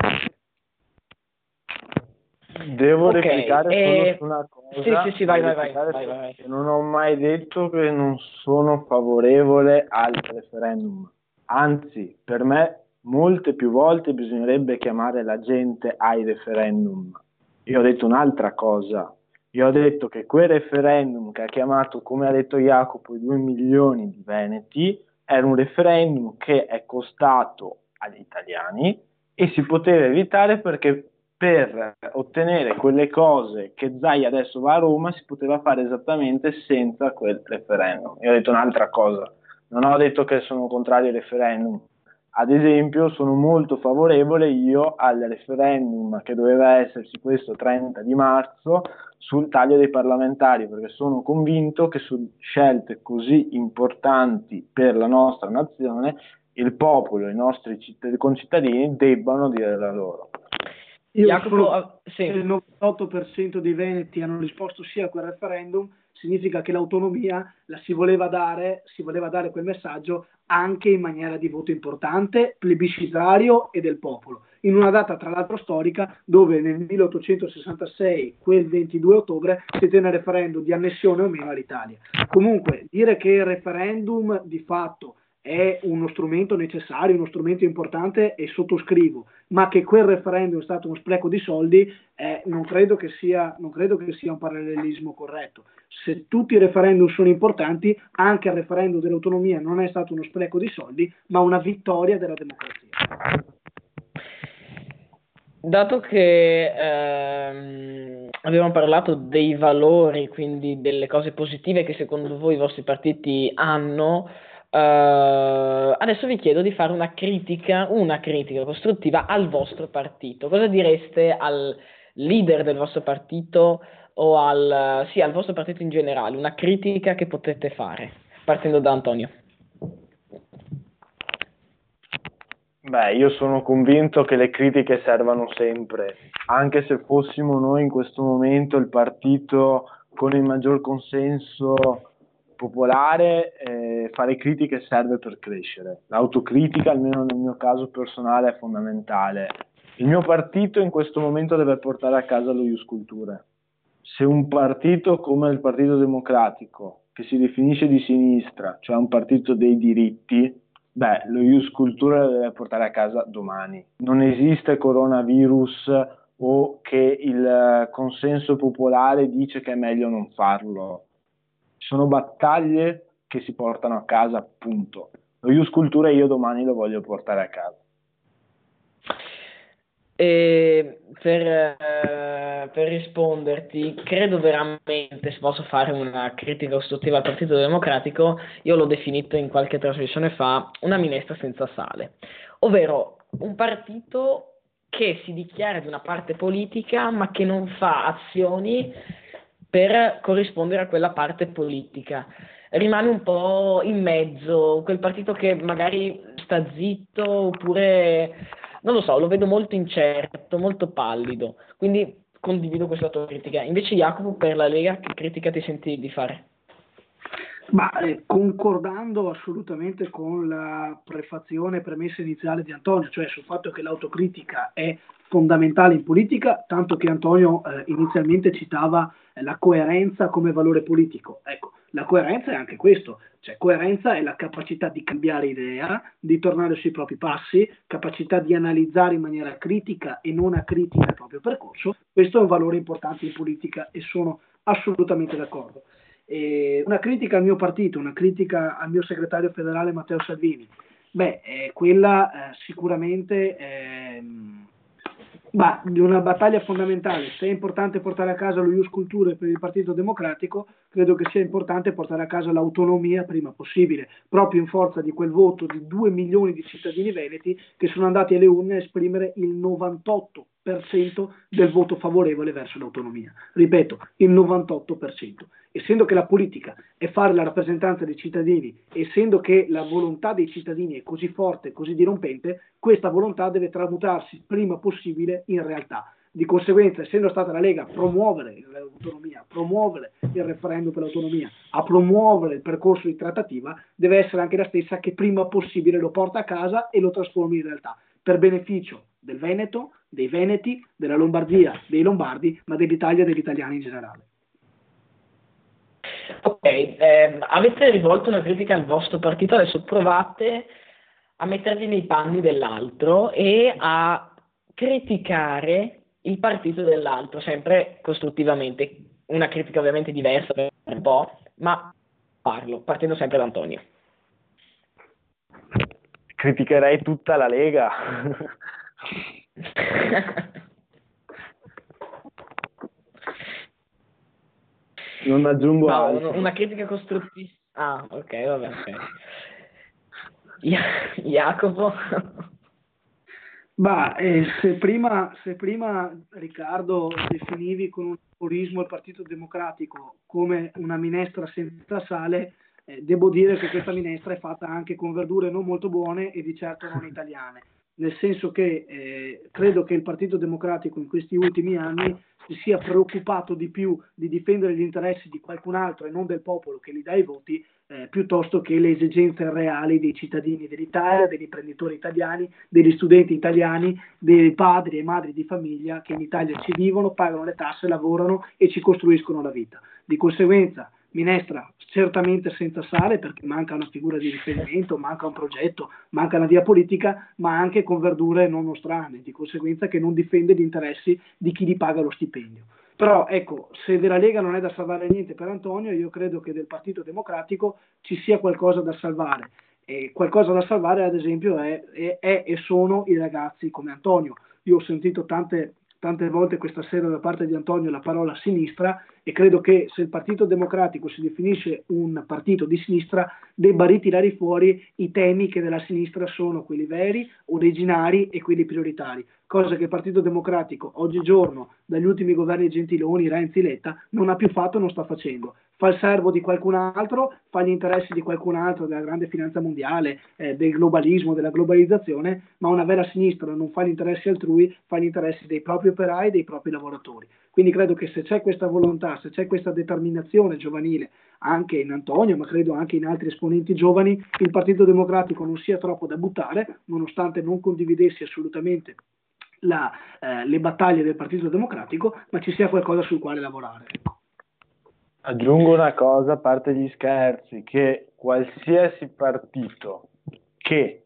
Devo okay, replicare eh... solo su una cosa. Sì, sì, sì, vai, vai, vai, vai, vai, Non ho mai detto che non sono favorevole al referendum. Anzi, per me molte più volte bisognerebbe chiamare la gente ai referendum. Io ho detto un'altra cosa. Io ho detto che quel referendum che ha chiamato, come ha detto Jacopo, i 2 milioni di veneti, era un referendum che è costato agli italiani e si poteva evitare perché per ottenere quelle cose che Zai adesso va a Roma si poteva fare esattamente senza quel referendum. Io ho detto un'altra cosa, non ho detto che sono contrario al referendum, ad esempio sono molto favorevole io al referendum che doveva esserci questo 30 di marzo sul taglio dei parlamentari perché sono convinto che su scelte così importanti per la nostra nazione il popolo, i nostri cittad- concittadini debbano dire la loro. Io Jacopo, ah, sì. il 98% dei veneti hanno risposto sì a quel referendum, significa che l'autonomia la si voleva dare, si voleva dare quel messaggio anche in maniera di voto importante, plebiscitario e del popolo, in una data tra l'altro storica dove nel 1866, quel 22 ottobre, si tenne il referendum di annessione o meno all'Italia. Comunque, dire che il referendum di fatto è uno strumento necessario, uno strumento importante e sottoscrivo, ma che quel referendum è stato uno spreco di soldi, eh, non, credo sia, non, credo che sia, un parallelismo corretto. Se tutti i referendum sono importanti, anche il referendum dell'autonomia non è stato uno spreco di soldi, ma una vittoria della democrazia. Dato che ehm, abbiamo parlato dei valori, quindi delle cose positive che secondo voi i vostri partiti hanno, Uh, adesso vi chiedo di fare una critica, una critica costruttiva al vostro partito. Cosa direste al leader del vostro partito o al, sì, al vostro partito in generale? Una critica che potete fare, partendo da Antonio. Beh, io sono convinto che le critiche servano sempre, anche se fossimo noi in questo momento il partito con il maggior consenso popolare, eh, fare critiche serve per crescere. L'autocritica, almeno nel mio caso personale, è fondamentale. Il mio partito in questo momento deve portare a casa lo Ius Culture. Se un partito come il Partito Democratico, che si definisce di sinistra, cioè un partito dei diritti, beh, lo Ius Culture lo deve portare a casa domani. Non esiste coronavirus o che il consenso popolare dice che è meglio non farlo sono battaglie che si portano a casa, punto. Lo Ius Cultura io domani lo voglio portare a casa. E per, eh, per, risponderti, credo veramente, se posso fare una critica costruttiva al Partito Democratico, io l'ho definito in qualche trasmissione fa una minestra senza sale, ovvero un partito che si dichiara di una parte politica ma che non fa azioni per corrispondere a quella parte politica. Rimane un po' in mezzo, quel partito che magari sta zitto oppure non lo so, lo vedo molto incerto, molto pallido. Quindi condivido questa tua critica. Invece Jacopo per la Lega che critica ti senti di fare? Ma eh, concordando assolutamente con la prefazione premessa iniziale di Antonio, cioè sul fatto che l'autocritica è fondamentale in politica, tanto che Antonio eh, inizialmente citava eh, la coerenza come valore politico. Ecco, la coerenza è anche questo, cioè coerenza è la capacità di cambiare idea, di tornare sui propri passi, capacità di analizzare in maniera critica e non acritica il proprio percorso. Questo è un valore importante in politica e sono assolutamente d'accordo. E una critica al mio partito, una critica al mio segretario federale Matteo Salvini, beh, quella eh, sicuramente... Eh, Ma di una battaglia fondamentale, se è importante portare a casa lo Ius Culture per il Partito Democratico, credo che sia importante portare a casa l'autonomia prima possibile, proprio in forza di quel voto di 2 milioni di cittadini veneti che sono andati alle urne a esprimere il 98% del voto favorevole verso l'autonomia. Ripeto, il 98%. Essendo che la politica è fare la rappresentanza dei cittadini, essendo che la volontà dei cittadini è così forte, così dirompente, questa volontà deve tramutarsi prima possibile in realtà. Di conseguenza, essendo stata la Lega a promuovere l'autonomia, a promuovere il referendum per l'autonomia, a promuovere il percorso di trattativa, deve essere anche la stessa che prima possibile lo porta a casa e lo trasformi in realtà, per beneficio del Veneto, dei Veneti, della Lombardia, dei Lombardi, ma dell'Italia e degli italiani in generale. Ok, eh, avete rivolto una critica al vostro partito, adesso provate a mettervi nei panni dell'altro e a criticare il partito dell'altro, sempre costruttivamente. Una critica ovviamente diversa per un po', ma parlo, partendo sempre da Antonio. Criticherei tutta la Lega. [LAUGHS] non aggiungo no, altro. Una critica costruttiva. Ah, ok, vabbè, ok. Jacopo? Ma eh, se, prima, se, prima, Riccardo definivi con un purismo il Partito Democratico come una minestra senza sale, eh, devo dire che questa minestra è fatta anche con verdure non molto buone e di certo non italiane nel senso che eh, credo che il Partito Democratico in questi ultimi anni si sia preoccupato di più di difendere gli interessi di qualcun altro e non del popolo che gli dà i voti, eh, piuttosto che le esigenze reali dei cittadini dell'Italia, degli imprenditori italiani, degli studenti italiani, dei padri e madri di famiglia che in Italia ci vivono, pagano le tasse, lavorano e ci costruiscono la vita. Di conseguenza, minestra certamente senza sale perché manca una figura di riferimento, manca un progetto, manca una via politica, ma anche con verdure non nostrane, di conseguenza che non difende gli interessi di chi gli paga lo stipendio. Però ecco, se della Lega non è da salvare niente per Antonio, io credo che del Partito Democratico ci sia qualcosa da salvare. E qualcosa da salvare, ad esempio, è, è, è e sono i ragazzi come Antonio. Io ho sentito tante tante volte questa sera da parte di Antonio la parola sinistra e credo che se il Partito Democratico si definisce un partito di sinistra debba ritirare fuori i temi che della sinistra sono quelli veri, originari e quelli prioritari, cosa che il Partito Democratico oggigiorno dagli ultimi governi Gentiloni, Renzi, Letta non ha più fatto e non sta facendo fa il servo di qualcun altro, fa gli interessi di qualcun altro, della grande finanza mondiale, eh, del globalismo, della globalizzazione, ma una vera sinistra non fa gli interessi altrui, fa gli interessi dei propri operai dei propri lavoratori. Quindi credo che se c'è questa volontà, se c'è questa determinazione giovanile anche in Antonio, ma credo anche in altri esponenti giovani, il Partito Democratico non sia troppo da buttare, nonostante non condividessi assolutamente la, eh, le battaglie del Partito Democratico, ma ci sia qualcosa sul quale lavorare. Aggiungo una cosa, a parte gli scherzi, che qualsiasi partito che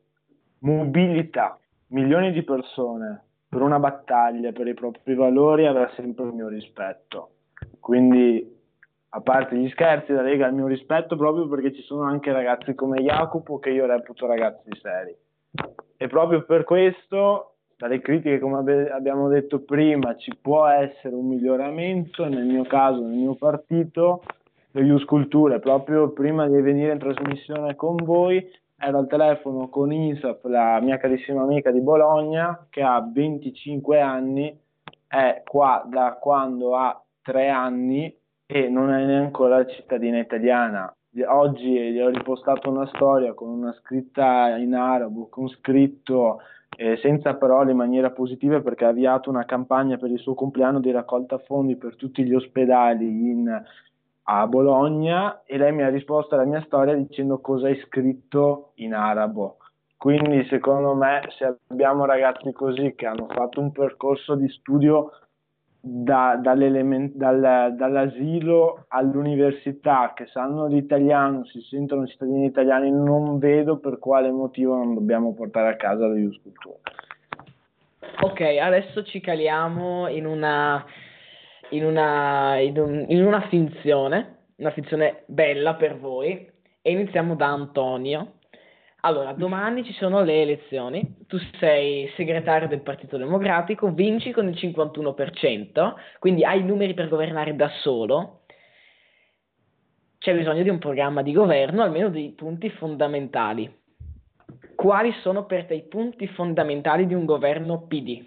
mobilita milioni di persone per una battaglia, per i propri valori, avrà sempre il mio rispetto. Quindi, a parte gli scherzi, la Lega ha il mio rispetto proprio perché ci sono anche ragazzi come Jacopo che io reputo ragazzi seri. E proprio per questo dalle critiche, come abbiamo detto prima, ci può essere un miglioramento, nel mio caso, nel mio partito, lo Ius Culture, proprio prima di venire in trasmissione con voi, ero al telefono con Insaf, la mia carissima amica di Bologna, che ha 25 anni, è qua da quando ha 3 anni e non è neanche cittadina italiana. Oggi gli ho ripostato una storia con una scritta in arabo, con scritto eh, senza parole in maniera positiva perché ha avviato una campagna per il suo compleanno di raccolta fondi per tutti gli ospedali in, a Bologna e lei mi ha risposto alla mia storia dicendo cosa hai scritto in arabo. Quindi secondo me se abbiamo ragazzi così che hanno fatto un percorso di studio da, dal, dall'asilo all'università, che sanno l'italiano, si sentono cittadini italiani, non vedo per quale motivo non dobbiamo portare a casa la Ius Cultura. Ok, adesso ci caliamo in una, in una, in, un, in una finzione, una finzione bella per voi, e iniziamo da Antonio. Allora, domani ci sono le elezioni, tu sei segretario del Partito Democratico, vinci con il 51%, quindi hai i numeri per governare da solo. C'è bisogno di un programma di governo, almeno dei punti fondamentali. Quali sono per te i punti fondamentali di un governo PD?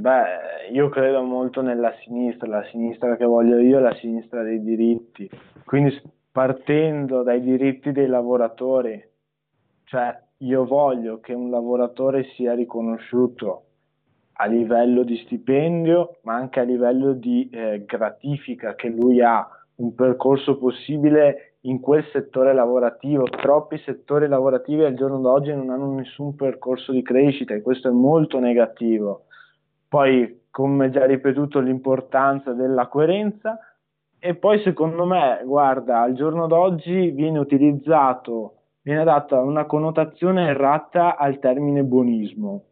Beh, io credo molto nella sinistra, la sinistra che voglio io è la sinistra dei diritti. Quindi partendo dai diritti dei lavoratori, cioè io voglio che un lavoratore sia riconosciuto a livello di stipendio, ma anche a livello di eh, gratifica che lui ha un percorso possibile in quel settore lavorativo. Troppi settori lavorativi al giorno d'oggi non hanno nessun percorso di crescita e questo è molto negativo. Poi, come già ripetuto, l'importanza della coerenza. E poi secondo me, guarda, al giorno d'oggi viene utilizzato, viene data una connotazione errata al termine buonismo,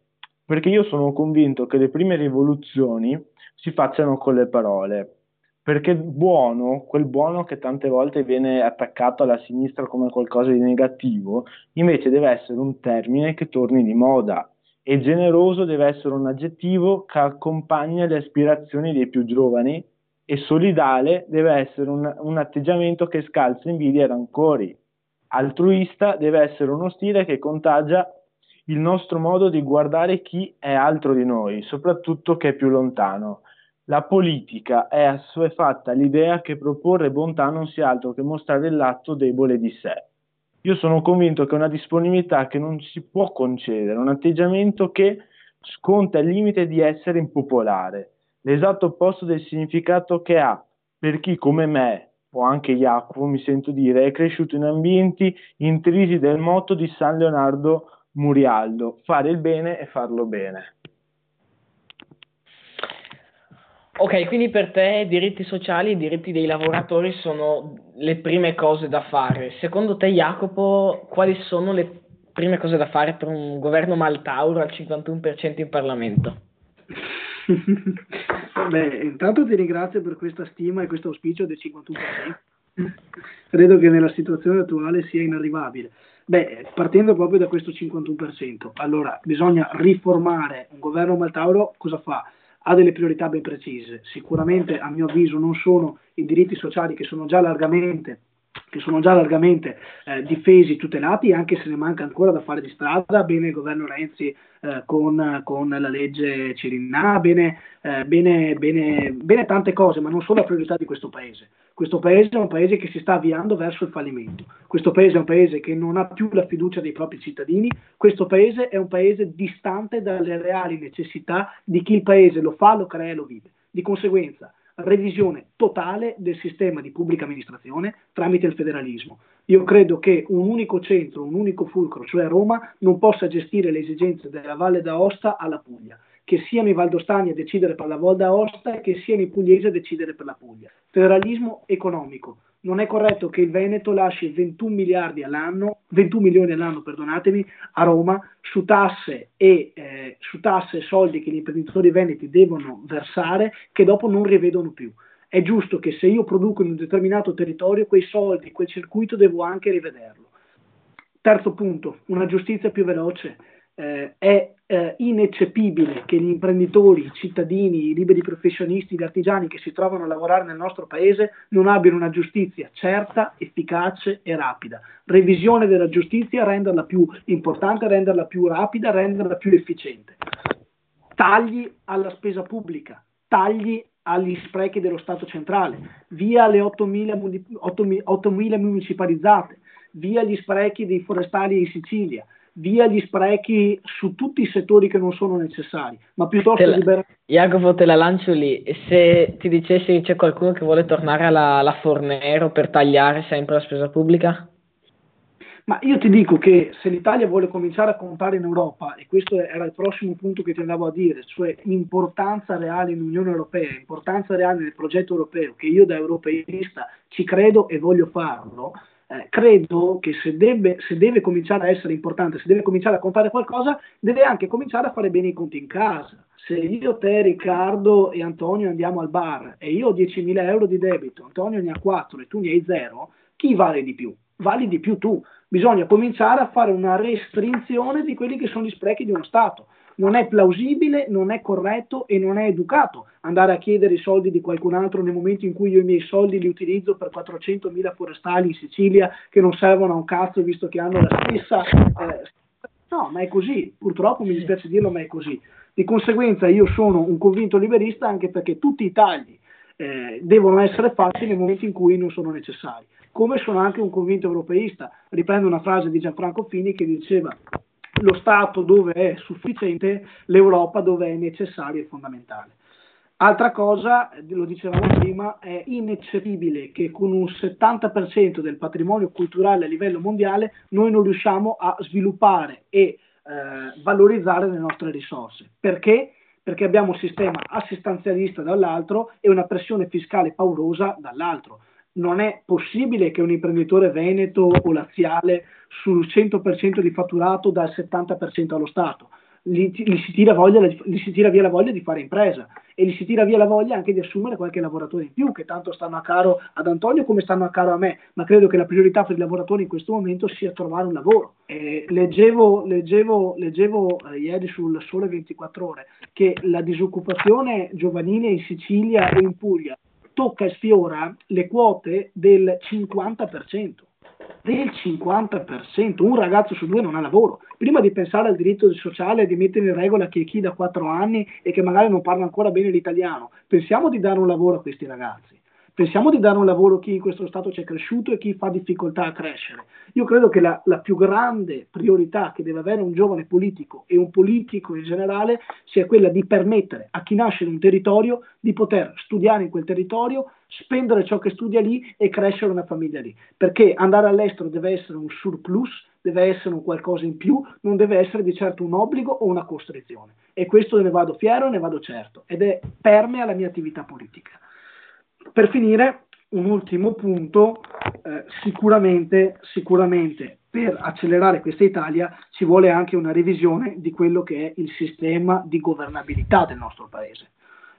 perché io sono convinto che le prime rivoluzioni si facciano con le parole. Perché buono, quel buono che tante volte viene attaccato alla sinistra come qualcosa di negativo, invece deve essere un termine che torni di moda e generoso deve essere un aggettivo che accompagna le aspirazioni dei più giovani e solidale deve essere un, un atteggiamento che scalza invidia e rancori. Altruista deve essere uno stile che contagia il nostro modo di guardare chi è altro di noi, soprattutto che è più lontano. La politica è assuefatta all'idea che proporre bontà non sia altro che mostrare il lato debole di sé. Io sono convinto che è una disponibilità che non si può concedere, un atteggiamento che sconta il limite di essere impopolare, l'esatto opposto del significato che ha per chi come me o anche Jacopo, mi sento dire, è cresciuto in ambienti intrisi del motto di San Leonardo Murialdo, fare il bene e farlo bene. Ok, quindi per te i diritti sociali e i diritti dei lavoratori sono le prime cose da fare. Secondo te, Jacopo, quali sono le prime cose da fare per un governo Maltauro al 51% in Parlamento? [LAUGHS] Beh, intanto ti ringrazio per questa stima e questo auspicio del 51%. Credo che nella situazione attuale sia inarrivabile. Beh, partendo proprio da questo 51%, allora bisogna riformare un governo Maltauro, cosa fa? Ha delle priorità ben precise. Sicuramente, a mio avviso, non sono i diritti sociali che sono già largamente che sono già largamente eh, difesi, tutelati, anche se ne manca ancora da fare di strada, bene il governo Renzi eh, con, con, la legge Cirinà, bene, eh, bene, bene, bene, tante cose, ma non sono la priorità di questo paese. Questo paese è un paese che si sta avviando verso il fallimento, questo paese è un paese che non ha più la fiducia dei propri cittadini, questo paese è un paese distante dalle reali necessità di chi il paese lo fa, lo crea e lo vive. Di conseguenza, revisione totale del sistema di pubblica amministrazione tramite il federalismo. Io credo che un unico centro, un unico fulcro, cioè Roma, non possa gestire le esigenze della Valle d'Aosta alla Puglia, che siano i valdostani a decidere per la Valle d'Aosta e che siano i pugliesi a decidere per la Puglia. Federalismo economico, non è corretto che il Veneto lasci 21 miliardi all'anno, 21 milioni all'anno, perdonatemi, a Roma su tasse e eh, su tasse e soldi che gli imprenditori veneti devono versare che dopo non rivedono più. È giusto che se io produco in un determinato territorio, quei soldi, quel circuito devo anche rivederlo. Terzo punto, una giustizia più veloce eh, è eh, ineccepibile che gli imprenditori, i cittadini, i liberi professionisti, gli artigiani che si trovano a lavorare nel nostro paese non abbiano una giustizia certa, efficace e rapida. Revisione della giustizia, renderla più importante, renderla più rapida, renderla più efficiente. Tagli alla spesa pubblica, tagli agli sprechi dello Stato centrale, via le 8.000, 8.000 municipalizzate, via gli sprechi dei forestali in Sicilia, via gli sprechi su tutti i settori che non sono necessari, ma piuttosto la, libera... Jacopo te la lancio lì, se ti dicessi che c'è qualcuno che vuole tornare alla, alla Fornero per tagliare sempre la spesa pubblica? Ma io ti dico che se l'Italia vuole cominciare a contare in Europa, e questo era il prossimo punto che ti andavo a dire, cioè importanza reale in Unione Europea, importanza reale nel progetto europeo, che io da europeista ci credo e voglio farlo, eh, credo che se deve, se deve, cominciare a essere importante, se deve cominciare a contare qualcosa, deve anche cominciare a fare bene i conti in casa. Se io, te, Riccardo e Antonio andiamo al bar e io ho 10.000 euro di debito, Antonio ne ha 4 e tu ne hai 0, chi vale di più? vali di più tu. Bisogna cominciare a fare una restrizione di quelli che sono gli sprechi di uno Stato. Non è plausibile, non è corretto e non è educato andare a chiedere i soldi di qualcun altro nel momento in cui io i miei soldi li utilizzo per 400.000 forestali in Sicilia che non servono a un cazzo visto che hanno la stessa... Eh, no, ma è così, purtroppo mi dispiace dirlo, ma è così. Di conseguenza io sono un convinto liberista anche perché tutti i tagli eh, devono essere fatti nel momento in cui non sono necessari. Come sono anche un convinto europeista. Riprendo una frase di Gianfranco Fini che diceva lo Stato dove è sufficiente, l'Europa dove è necessario e fondamentale. Altra cosa, lo dicevamo prima, è ineccepibile che con un 70% del patrimonio culturale a livello mondiale noi non riusciamo a sviluppare e eh, valorizzare le nostre risorse. Perché? Perché abbiamo un sistema assistenzialista dall'altro e una pressione fiscale paurosa dall'altro non è possibile che un imprenditore veneto o laziale sul 100% di fatturato dà il 70% allo Stato. Gli, gli, si voglia, gli, si tira via la voglia di fare impresa e gli si tira via la voglia anche di assumere qualche lavoratore in più, che tanto stanno a caro ad Antonio come stanno a caro a me, ma credo che la priorità per i lavoratori in questo momento sia trovare un lavoro. Eh, leggevo, leggevo, leggevo eh, ieri sul Sole 24 Ore che la disoccupazione giovanile in Sicilia e in Puglia tocca e sfiora le quote del 50%. Del 50%, un ragazzo su due non ha lavoro. Prima di pensare al diritto sociale, di mettere in regola che chi da 4 anni e che magari non parla ancora bene l'italiano, pensiamo di dare un lavoro a questi ragazzi. Pensiamo di dare un lavoro a chi in questo Stato ci è cresciuto e chi fa difficoltà a crescere. Io credo che la, la, più grande priorità che deve avere un giovane politico e un politico in generale sia quella di permettere a chi nasce in un territorio di poter studiare in quel territorio, spendere ciò che studia lì e crescere una famiglia lì. Perché andare all'estero deve essere un surplus, deve essere un qualcosa in più, non deve essere di certo un obbligo o una costrizione. E questo ne vado fiero ne vado certo ed è permea la mia attività politica. Per finire, un ultimo punto, eh, sicuramente, sicuramente per accelerare questa Italia ci vuole anche una revisione di quello che è il sistema di governabilità del nostro paese.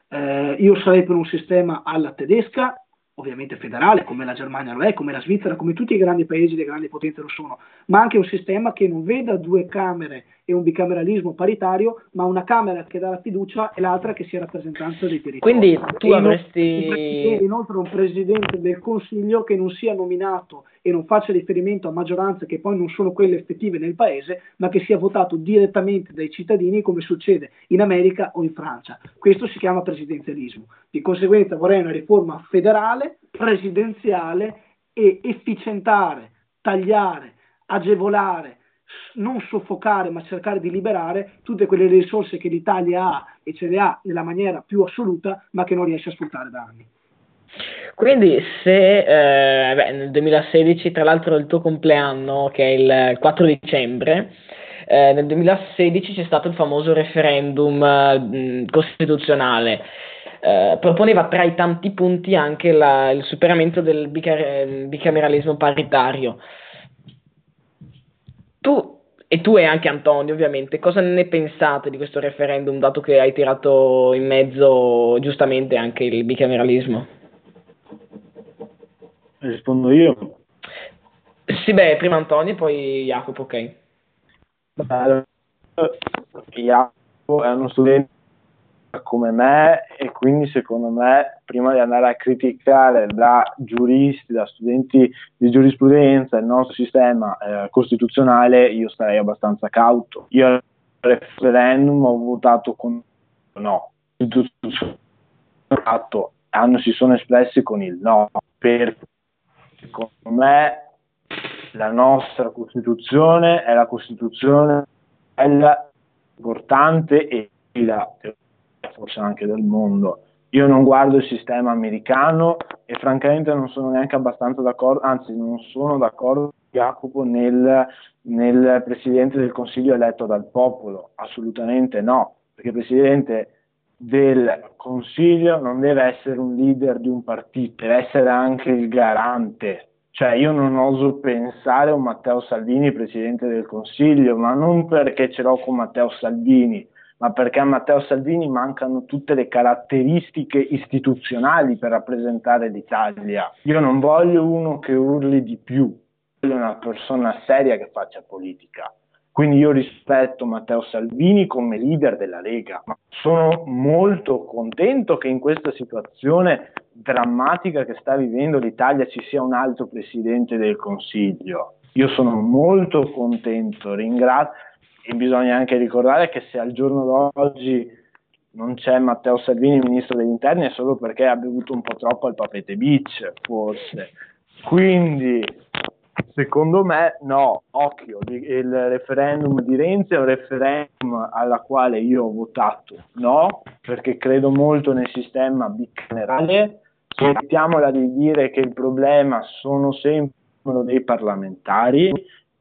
Eh, io sarei per un sistema alla tedesca, ovviamente federale, come la Germania lo è, come la Svizzera, come tutti i grandi paesi, le grandi potenze lo sono, ma anche un sistema che non veda due camere e un bicameralismo paritario, ma una Camera che dà la fiducia e l'altra che sia rappresentanza dei territori. Quindi tu e avresti... Inoltre un Presidente del Consiglio che non sia nominato e non faccia riferimento a maggioranze che poi non sono quelle effettive nel Paese, ma che sia votato direttamente dai cittadini come succede in America o in Francia. Questo si chiama presidenzialismo. Di conseguenza vorrei una riforma federale, presidenziale e efficientare, tagliare, agevolare, non soffocare ma cercare di liberare tutte quelle risorse che l'Italia ha e ce le ha nella maniera più assoluta ma che non riesce a sfruttare da anni. Quindi se eh, beh, nel 2016, tra l'altro il tuo compleanno, che è il 4 dicembre, eh, nel 2016 c'è stato il famoso referendum mh, costituzionale, eh, proponeva tra i tanti punti anche la, il superamento del bicameralismo paritario. Tu e tu e anche Antonio ovviamente, cosa ne pensate di questo referendum dato che hai tirato in mezzo giustamente anche il bicameralismo? Rispondo io. Sì, beh, prima Antonio e poi Jacopo, ok. Beh, Jacopo è uno studente come me e quindi secondo me prima di andare a criticare da giuristi, da studenti di giurisprudenza il nostro sistema eh, costituzionale io starei abbastanza cauto. Io al referendum ho votato con no, hanno, si sono espressi con il no, perché secondo me la nostra Costituzione è la Costituzione bella, importante e la forse anche del mondo. Io non guardo il sistema americano e francamente non sono neanche abbastanza d'accordo, anzi non sono d'accordo con Jacopo nel, nel Presidente del Consiglio eletto dal popolo, assolutamente no, perché il Presidente del Consiglio non deve essere un leader di un partito, deve essere anche il garante. Cioè io non oso pensare a un Matteo Salvini Presidente del Consiglio, ma non perché ce l'ho con Matteo Salvini, ma perché a Matteo Salvini mancano tutte le caratteristiche istituzionali per rappresentare l'Italia. Io non voglio uno che urli di più, una persona seria che faccia politica. Quindi io rispetto Matteo Salvini come leader della Lega, ma sono molto contento che in questa situazione drammatica che sta vivendo l'Italia ci sia un altro Presidente del Consiglio. Io sono molto contento, ringrazio e bisogna anche ricordare che se al giorno d'oggi non c'è Matteo Salvini, ministro degli interni, è solo perché ha bevuto un po' troppo al Papete Beach, forse. Quindi Secondo me no, occhio, il referendum di Renzi è un referendum alla quale io ho votato no, perché credo molto nel sistema bicamerale, smettiamola di dire che il problema sono sempre dei parlamentari,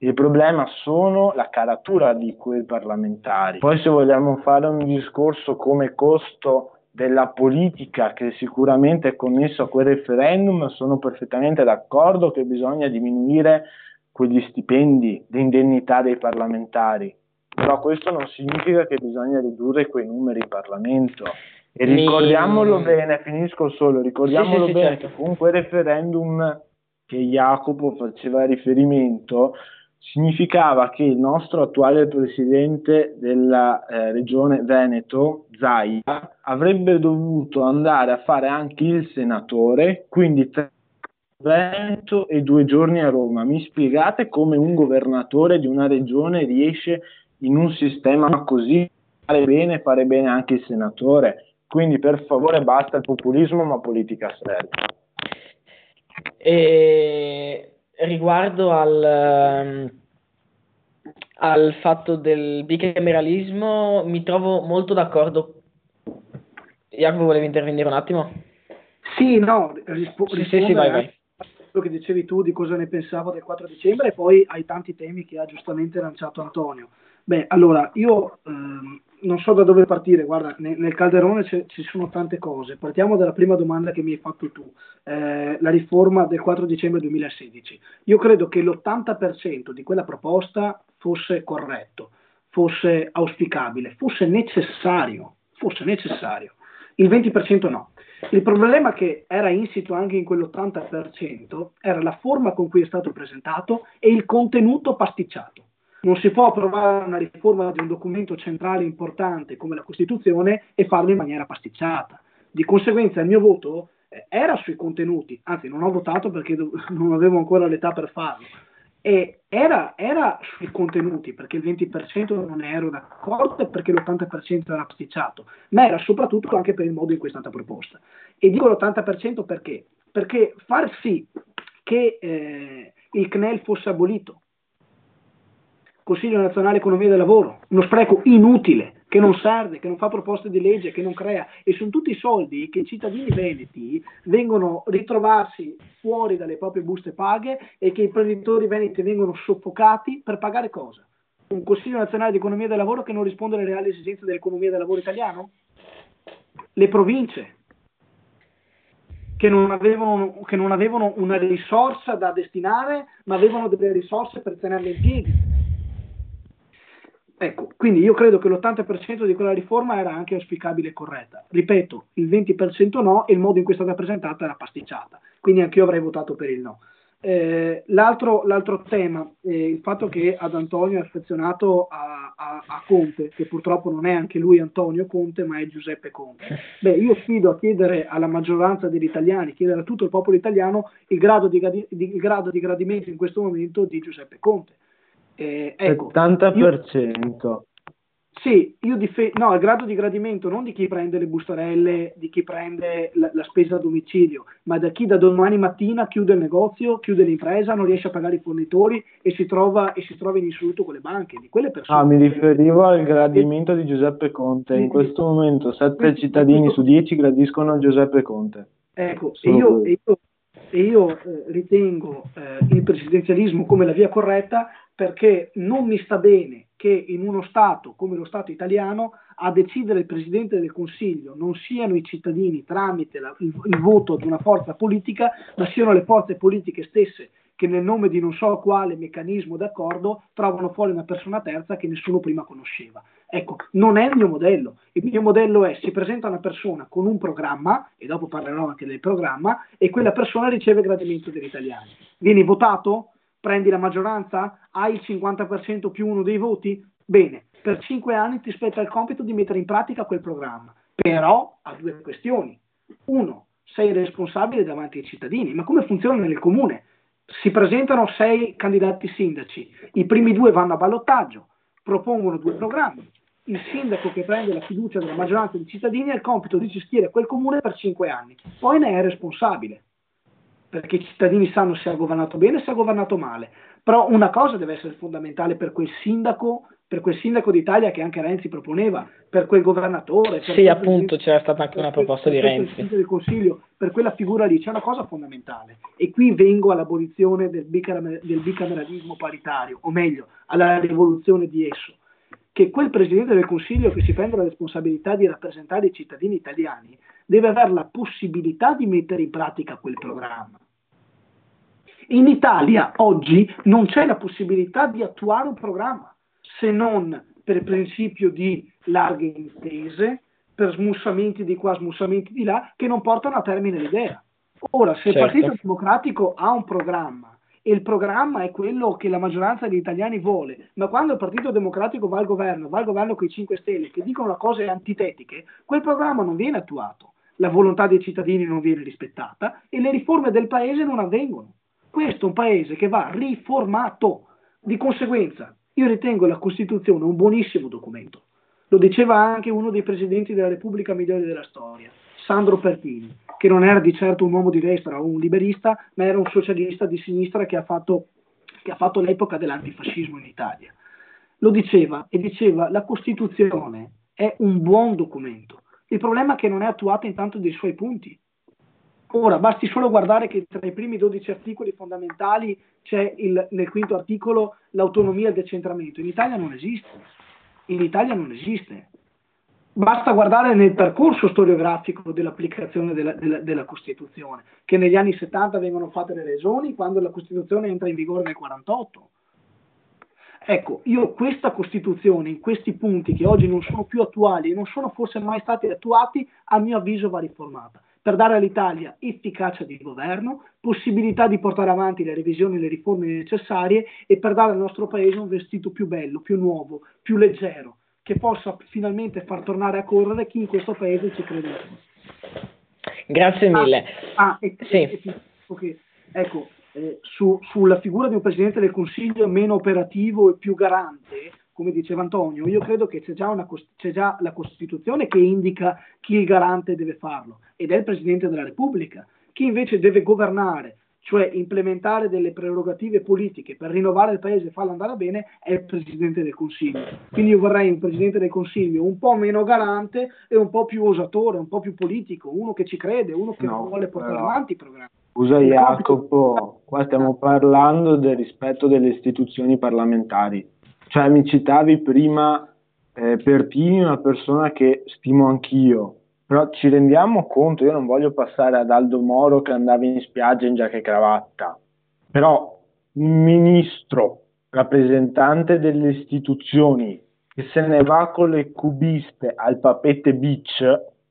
il problema sono la caratura di quei parlamentari. Poi se vogliamo fare un discorso come costo della politica che sicuramente è connesso a quel referendum, sono perfettamente d'accordo che bisogna diminuire quegli stipendi di indennità dei parlamentari, però questo non significa che bisogna ridurre quei numeri in Parlamento. E ricordiamolo Mi... bene, finisco solo, ricordiamolo sì, sì, bene certo. che con quel referendum che Jacopo faceva riferimento, significava che il nostro attuale presidente della eh, regione Veneto, Zaia, avrebbe dovuto andare a fare anche il senatore, quindi tre Veneto e due giorni a Roma. Mi spiegate come un governatore di una regione riesce in un sistema così fare bene, fare bene anche il senatore? Quindi per favore basta il populismo ma politica seria. E riguardo al, ehm, al fatto del bicameralismo mi trovo molto d'accordo. Jacopo, volevi intervenire un attimo? Sì, no, rispo- sì, sì, sì, vai, vai. quello che dicevi tu di cosa ne pensavo del 4 dicembre e poi ai tanti temi che ha giustamente lanciato Antonio. Beh, allora, io ehm, non so da dove partire, guarda, nel, nel calderone ci sono tante cose. Partiamo dalla prima domanda che mi hai fatto tu, eh, la riforma del 4 dicembre 2016. Io credo che l'80% di quella proposta fosse corretto, fosse auspicabile, fosse necessario, fosse necessario. Il 20% no. Il problema che era insito anche in quell'80% era la forma con cui è stato presentato e il contenuto pasticciato. Non si può approvare una riforma di un documento centrale importante come la Costituzione e farlo in maniera pasticciata. Di conseguenza il mio voto eh, era sui contenuti, anzi non ho votato perché [LAUGHS] non avevo ancora l'età per farlo, e era, era, sui contenuti perché il 20% non ne ero d'accordo e perché l'80% era pasticciato, ma era soprattutto anche per il modo in cui è stata proposta. E dico l'80% perché? Perché far sì che eh, il CNEL fosse abolito, Consiglio nazionale economia del lavoro, uno spreco inutile, che non serve, che non fa proposte di legge, che non crea, e sono tutti i soldi che i cittadini veneti vengono ritrovarsi fuori dalle proprie buste paghe e che i imprenditori veneti vengono soffocati per pagare cosa? Un Consiglio nazionale di economia del lavoro che non risponde alle reali esigenze dell'economia del lavoro italiano? Le province, che non, avevano, che non, avevano, una risorsa da destinare, ma avevano delle risorse per tenerle in piedi. Ecco, quindi io credo che l'80% di quella riforma era anche auspicabile e corretta. Ripeto, il 20% no e il modo in cui è stata presentata era pasticciata, quindi anche io avrei votato per il no. Eh, l'altro, l'altro, tema, eh, il fatto che ad Antonio è affezionato a, a, a, Conte, che purtroppo non è anche lui Antonio Conte, ma è Giuseppe Conte. Beh, io sfido a chiedere alla maggioranza degli italiani, chiedere a tutto il popolo italiano il grado di, di, il grado di gradimento in questo momento di Giuseppe Conte eh, ecco, 70%. Io, sì, io dif- no, il grado di gradimento non di chi prende le bustarelle, di chi prende la, la, spesa a domicilio, ma da chi da domani mattina chiude il negozio, chiude l'impresa, non riesce a pagare i fornitori e si trova, e si trova in assoluto con le banche. Di quelle persone. Ah, mi riferivo al gradimento di Giuseppe Conte. In questo momento 7 cittadini su 10 gradiscono Giuseppe Conte. Ecco, e io, e io, e io eh, ritengo eh, il presidenzialismo come la via corretta perché non mi sta bene che in uno Stato come lo Stato italiano a decidere il Presidente del Consiglio non siano i cittadini tramite la, il, il voto di una forza politica, ma siano le forze politiche stesse che nel nome di non so quale meccanismo d'accordo trovano fuori una persona terza che nessuno prima conosceva. Ecco, non è il mio modello. Il mio modello è si presenta una persona con un programma, e dopo parlerò anche del programma, e quella persona riceve gradimento degli italiani. Vieni votato? Prendi la maggioranza? Hai il 50% più uno dei voti? Bene, per cinque anni ti spetta il compito di mettere in pratica quel programma. Però ha due questioni. Uno, sei responsabile davanti ai cittadini, ma come funziona nel comune? Si presentano sei candidati sindaci, i primi due vanno a ballottaggio, propongono due programmi. Il sindaco che prende la fiducia della maggioranza dei cittadini ha il compito di gestire quel comune per cinque anni, poi ne è responsabile, perché i cittadini sanno se ha governato bene o se ha governato male. Però una cosa deve essere fondamentale per quel sindaco per quel sindaco d'Italia che anche Renzi proponeva, per quel governatore. Per sì, appunto, c'era stata anche una proposta di Renzi. del Consiglio, per quella figura lì c'è una cosa fondamentale. E qui vengo all'abolizione del, bicamer- del bicameralismo paritario, o meglio, alla rivoluzione di esso. Che quel Presidente del Consiglio che si prende la responsabilità di rappresentare i cittadini italiani deve avere la possibilità di mettere in pratica quel programma. In Italia oggi non c'è la possibilità di attuare un programma se non per principio di larghe intese, per smussamenti di qua, smussamenti di là, che non portano a termine l'idea. Ora, se certo. il Partito Democratico ha un programma e il programma è quello che la maggioranza degli italiani vuole, ma quando il Partito Democratico va al governo, va al governo con i 5 Stelle che dicono cose antitetiche, quel programma non viene attuato, la volontà dei cittadini non viene rispettata e le riforme del paese non avvengono. Questo è un paese che va riformato. Di conseguenza, io ritengo la Costituzione un buonissimo documento. Lo diceva anche uno dei presidenti della Repubblica migliori della storia, Sandro Pertini, che non era di certo un uomo di destra o un liberista, ma era un socialista di sinistra che ha fatto, che ha fatto l'epoca dell'antifascismo in Italia. Lo diceva e diceva la Costituzione è un buon documento. Il problema è che non è attuata in tanto dei suoi punti. Ora, basti solo guardare che tra i primi 12 articoli fondamentali c'è il, nel quinto articolo l'autonomia e il decentramento. In Italia non esiste. In Italia non esiste. Basta guardare nel percorso storiografico dell'applicazione della, della, della, Costituzione, che negli anni 70 vengono fatte le regioni quando la Costituzione entra in vigore nel 48. Ecco, io questa Costituzione, in questi punti che oggi non sono più attuali e non sono forse mai stati attuati, a mio avviso va riformata per dare all'Italia efficacia di governo, possibilità di portare avanti le revisioni e le riforme necessarie e per dare al nostro Paese un vestito più bello, più nuovo, più leggero, che possa finalmente far tornare a correre chi in questo Paese ci crede. Grazie mille. Ah, ah e, sì. e, okay. ecco, eh, su, sulla figura di un Presidente del Consiglio meno operativo e più garante, come diceva Antonio, io credo che c'è già, una, c'è già, la Costituzione che indica chi il garante deve farlo ed è il Presidente della Repubblica. Chi invece deve governare, cioè implementare delle prerogative politiche per rinnovare il Paese e farlo andare bene, è il Presidente del Consiglio. Quindi io vorrei un Presidente del Consiglio un po' meno garante e un po' più osatore, un po' più politico, uno che ci crede, uno che no, vuole portare però... avanti i programmi. Scusa Jacopo, qua stiamo parlando del rispetto delle istituzioni parlamentari cioè, mi citavi prima eh, Pertini, una persona che stimo anch'io, però ci rendiamo conto, io non voglio passare ad Aldo Moro che andava in spiaggia in giacca e cravatta, però un ministro, rappresentante delle istituzioni, che se ne va con le cubiste al Papete Beach,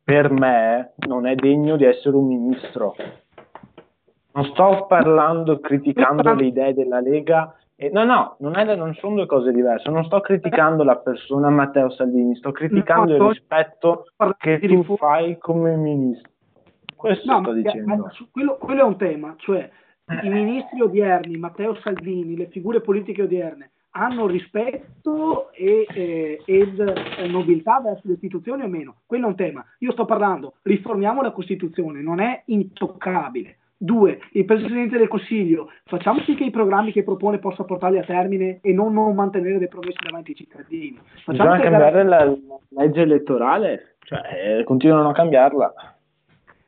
per me non è degno di essere un ministro. Non sto parlando, criticando le idee della Lega eh, no, no, non, è, non, sono due cose diverse. Non sto criticando la persona Matteo Salvini, sto criticando il rispetto che tu fai come ministro. Questo no, sto dicendo. Quello, quello, è un tema, cioè i ministri odierni, Matteo Salvini, le figure politiche odierne, hanno rispetto e, eh, ed eh, nobiltà verso le istituzioni o meno? Quello è un tema. Io sto parlando, riformiamo la Costituzione, non è intoccabile. Due, il Presidente del Consiglio, facciamo sì che i programmi che propone possa portarli a termine e non, non mantenere dei promesse davanti ai cittadini. Facciamo Bisogna cambiare la, la, legge elettorale, cioè eh, continuano a cambiarla.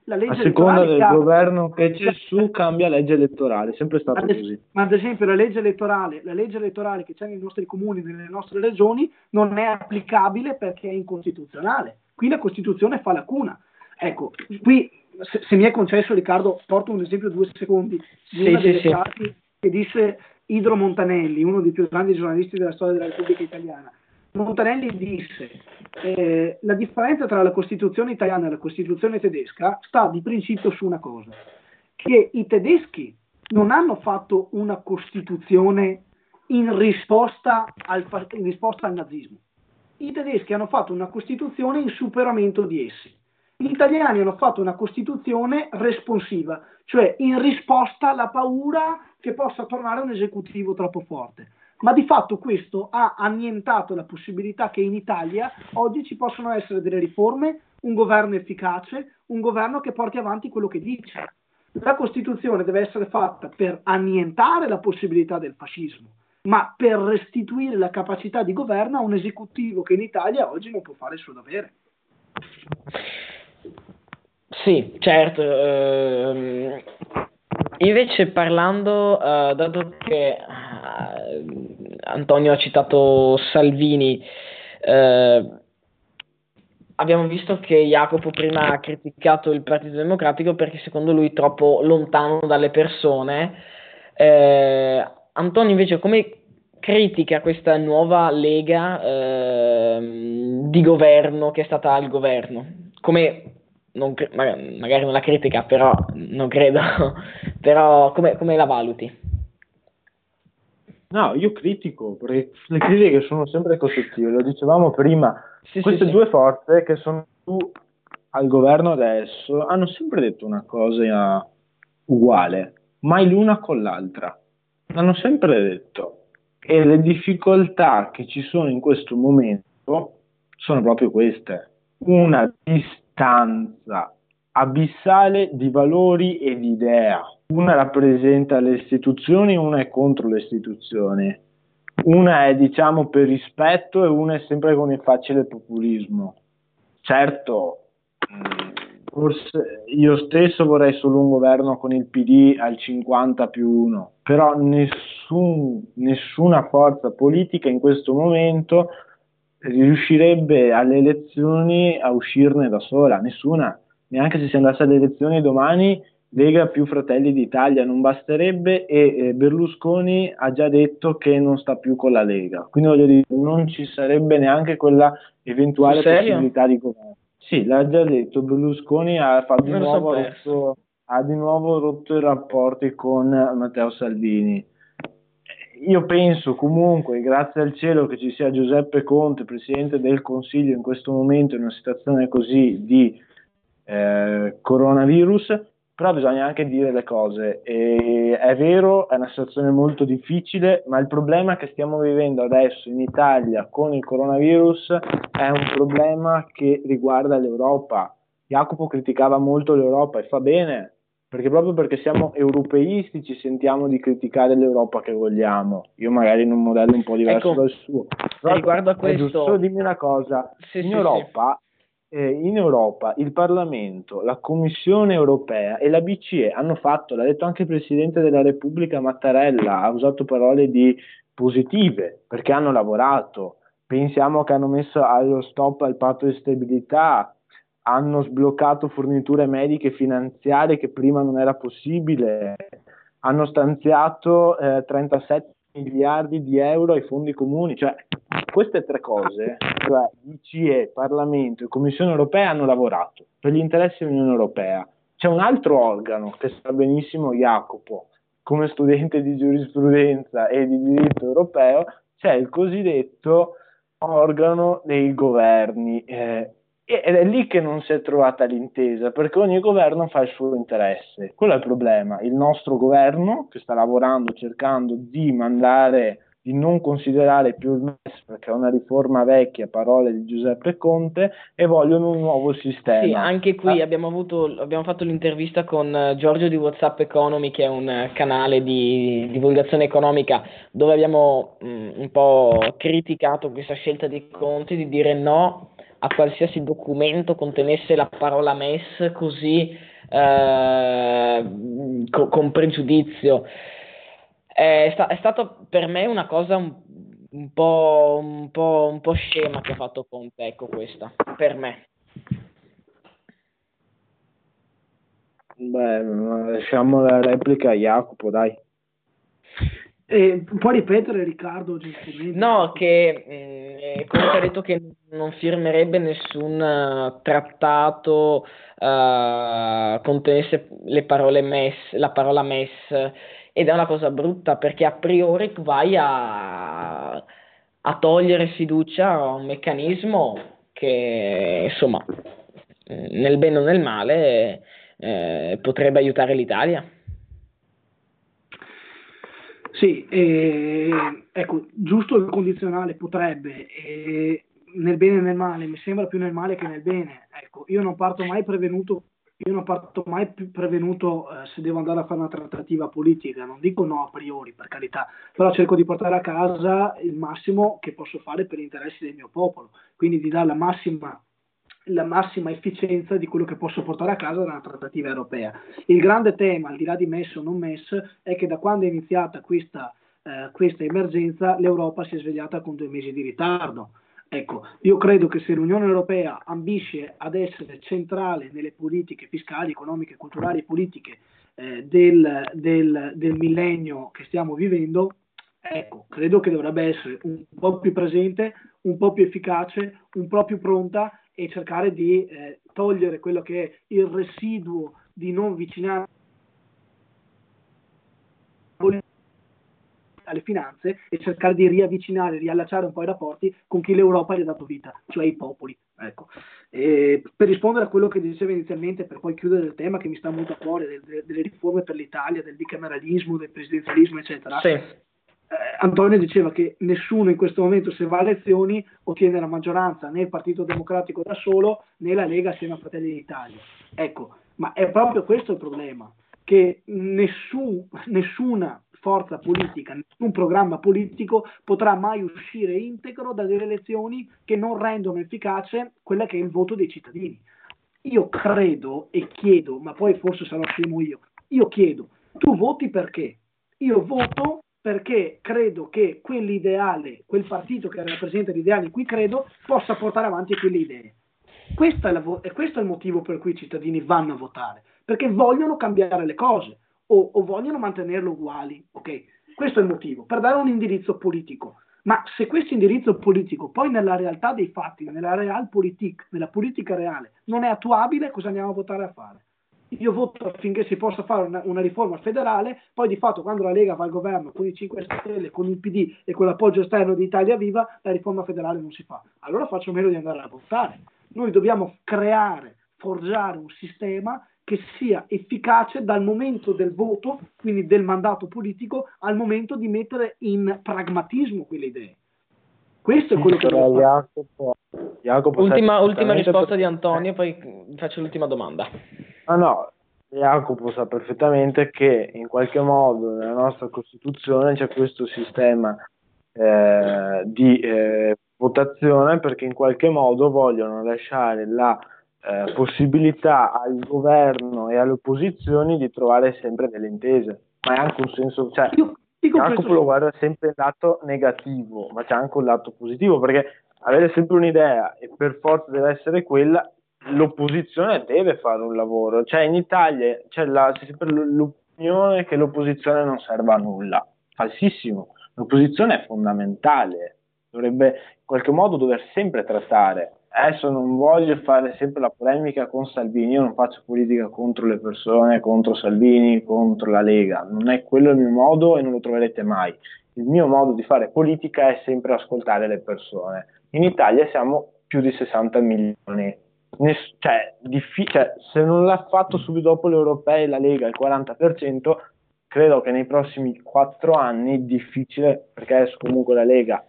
La legge a seconda del chiaro. governo che c'è su cambia legge elettorale, è sempre stato ad così. Ma ad esempio la legge elettorale, la legge elettorale che c'è nei nostri comuni, nelle nostre regioni, non è applicabile perché è incostituzionale. Qui la Costituzione fa lacuna. Ecco, qui se, se, mi è concesso Riccardo, porto un esempio due secondi di sì, una delle sì, frasi che disse Idro Montanelli, uno dei più grandi giornalisti della storia della Repubblica Italiana. Montanelli disse eh, la differenza tra la Costituzione italiana e la Costituzione tedesca sta di principio su una cosa, che i tedeschi non hanno fatto una Costituzione in risposta al, in risposta al nazismo. I tedeschi hanno fatto una Costituzione in superamento di essi. Gli italiani hanno fatto una Costituzione responsiva, cioè in risposta alla paura che possa tornare un esecutivo troppo forte. Ma di fatto questo ha annientato la possibilità che in Italia oggi ci possano essere delle riforme, un governo efficace, un governo che porti avanti quello che dice. La Costituzione deve essere fatta per annientare la possibilità del fascismo, ma per restituire la capacità di governo a un esecutivo che in Italia oggi non può fare il suo dovere. Sì, certo. Ehm, invece parlando, eh, dato che eh, Antonio ha citato Salvini, eh, abbiamo visto che Jacopo prima ha criticato il Partito Democratico perché secondo lui è troppo lontano dalle persone. Eh, Antonio invece come critica questa nuova lega eh, di governo che è stata al governo? Come non, magari non la critica, però non credo, [LAUGHS] però come, come la valuti? No, io critico, perché le critiche sono sempre costruttive, lo dicevamo prima, sì, queste sì, due sì. forze che sono al governo adesso hanno sempre detto una cosa uguale, mai l'una con l'altra, l'hanno sempre detto. E le difficoltà che ci sono in questo momento sono proprio queste. Una distanza distanza abissale di valori e di idea. Una rappresenta le istituzioni, una è contro le istituzioni. Una è diciamo per rispetto e una è sempre con il facile populismo. Certo, mm, forse io stesso vorrei solo un governo con il PD al 50 più 1, però nessun, nessuna forza politica in questo momento riuscirebbe alle elezioni a uscirne da sola, nessuna, neanche se si andasse alle elezioni domani Lega più Fratelli d'Italia non basterebbe e eh, Berlusconi ha già detto che non sta più con la Lega, quindi voglio dire non ci sarebbe neanche quella eventuale possibilità di governo. Sì, l'ha già detto, Berlusconi ha, di nuovo rotto, ha di nuovo rotto i rapporti con Matteo Salvini io penso comunque, grazie al cielo, che ci sia Giuseppe Conte, Presidente del Consiglio, in questo momento in una situazione così di eh, coronavirus, però bisogna anche dire le cose. E è vero, è una situazione molto difficile, ma il problema che stiamo vivendo adesso in Italia con il coronavirus è un problema che riguarda l'Europa. Jacopo criticava molto l'Europa e fa bene, perché proprio perché siamo europeisti ci sentiamo di criticare l'Europa che vogliamo. Io magari in un modello un po' diverso ecco, dal suo. Però riguardo a questo... Giusto, dimmi una cosa, sì, in, sì, Europa, sì. Eh, in Europa il Parlamento, la Commissione europea e la BCE hanno fatto, l'ha detto anche il Presidente della Repubblica Mattarella, ha usato parole di positive perché hanno lavorato. Pensiamo che hanno messo allo stop al patto di stabilità, hanno sbloccato forniture mediche finanziarie che prima non era possibile, hanno stanziato eh, 37 miliardi di euro ai fondi comuni, cioè queste tre cose, cioè BCE, Parlamento e Commissione europea hanno lavorato per gli interessi dell'Unione Europea. C'è un altro organo che sa benissimo Jacopo, come studente di giurisprudenza e di diritto europeo, c'è il cosiddetto organo dei governi. Eh, ed è lì che non si è trovata l'intesa, perché ogni governo fa il suo interesse. Quello è il problema. Il nostro governo, che sta lavorando, cercando di mandare, di non considerare più il MES, perché è una riforma vecchia, parole di Giuseppe Conte, e vogliono un nuovo sistema. Sì, anche qui ah. abbiamo, avuto, abbiamo fatto l'intervista con eh, Giorgio di WhatsApp Economy, che è un eh, canale di divulgazione economica, dove abbiamo mh, mm, un po' criticato questa scelta di Conte di dire no a qualsiasi documento contenesse la parola MES così eh, co- con pregiudizio. È, sta- è stata per me una cosa un, un, po', un, po', un po' scema che ha fatto Conte, ecco questa, per me. Beh, lasciamo la replica a Jacopo, dai. Eh, puoi ripetere Riccardo? No, che eh, comunque ha detto che non firmerebbe nessun uh, trattato uh, contenesse le parole MES, la parola MES ed è una cosa brutta perché a priori vai a, a togliere fiducia a un meccanismo che insomma nel bene o nel male eh, potrebbe aiutare l'Italia. Sì, eh, ecco, giusto il condizionale potrebbe, eh, nel bene e nel male, mi sembra più nel male che nel bene. Ecco, io non parto mai prevenuto, io non parto mai prevenuto eh, se devo andare a fare una trattativa politica, non dico no a priori, per carità, però cerco di portare a casa il massimo che posso fare per gli interessi del mio popolo, quindi di dare la massima la massima efficienza di quello che posso portare a casa da una trattativa europea. Il grande tema, al di là di MES o non MES, è che da quando è iniziata questa, eh, questa emergenza l'Europa si è svegliata con due mesi di ritardo. Ecco, io credo che se l'Unione Europea ambisce ad essere centrale nelle politiche fiscali, economiche, culturali e politiche eh, del, del, del millennio che stiamo vivendo, ecco, credo che dovrebbe essere un po' più presente, un po' più efficace, un po' più pronta e cercare di eh, togliere quello che è il residuo di non vicinanza alle finanze e cercare di riavvicinare, riallacciare un po' i rapporti con chi l'Europa gli ha dato vita, cioè i popoli. Ecco. per rispondere a quello che diceva inizialmente, per poi chiudere il tema che mi sta molto a cuore, delle, delle riforme per l'Italia, del bicameralismo, del presidenzialismo, eccetera, sì Antonio diceva che nessuno in questo momento se va alle elezioni ottiene la maggioranza, né il Partito Democratico da solo né la Lega assieme a Fratelli d'Italia. Ecco, ma è proprio questo il problema, che nessun, nessuna forza politica, nessun programma politico potrà mai uscire integro dalle elezioni che non rendono efficace quella che è il voto dei cittadini. Io credo e chiedo, ma poi forse sarò scemo io, io chiedo, tu voti perché? Io voto perché credo che quell'ideale, quel partito che rappresenta l'ideale in cui credo, possa portare avanti quelle idee. Questo è, e questo è il motivo per cui i cittadini vanno a votare, perché vogliono cambiare le cose o, o vogliono mantenerle uguali. Okay? Questo è il motivo, per dare un indirizzo politico. Ma se questo indirizzo politico poi nella realtà dei fatti, nella realpolitik, nella politica reale, non è attuabile, cosa andiamo a votare a fare? Io voto affinché si possa fare una, una, riforma federale, poi di fatto quando la Lega va al governo con i 5 Stelle, con il PD e con l'appoggio esterno di Italia Viva, la riforma federale non si fa. Allora faccio meno di andare a votare. Noi dobbiamo creare, forgiare un sistema che sia efficace dal momento del voto, quindi del mandato politico, al momento di mettere in pragmatismo quelle idee. Questo è quello che Jacopo, Jacopo ultima, ultima risposta di Antonio, poi faccio l'ultima domanda. Ah no, Jacopo sa perfettamente che in qualche modo nella nostra Costituzione c'è questo sistema eh, di eh, votazione perché in qualche modo vogliono lasciare la eh, possibilità al governo e alle opposizioni di trovare sempre delle intese. Ma è anche un senso, cioè, Jacopo lo guarda sempre il lato negativo, ma c'è anche un lato positivo perché avere sempre un'idea e per forza deve essere quella l'opposizione deve fare un lavoro, cioè in Italia c'è, la, c'è sempre l'opinione che l'opposizione non serva a nulla, falsissimo, l'opposizione è fondamentale, dovrebbe in qualche modo dover sempre trattare. Adesso non voglio fare sempre la polemica con Salvini, io non faccio politica contro le persone, contro Salvini, contro la Lega, non è quello il mio modo e non lo troverete mai. Il mio modo di fare politica è sempre ascoltare le persone. In Italia siamo più di 60 milioni ness- cioè, diffi- cioè, se non l'ha fatto subito dopo le europee la Lega il 40%, credo che nei prossimi quattro anni è difficile, perché adesso comunque la Lega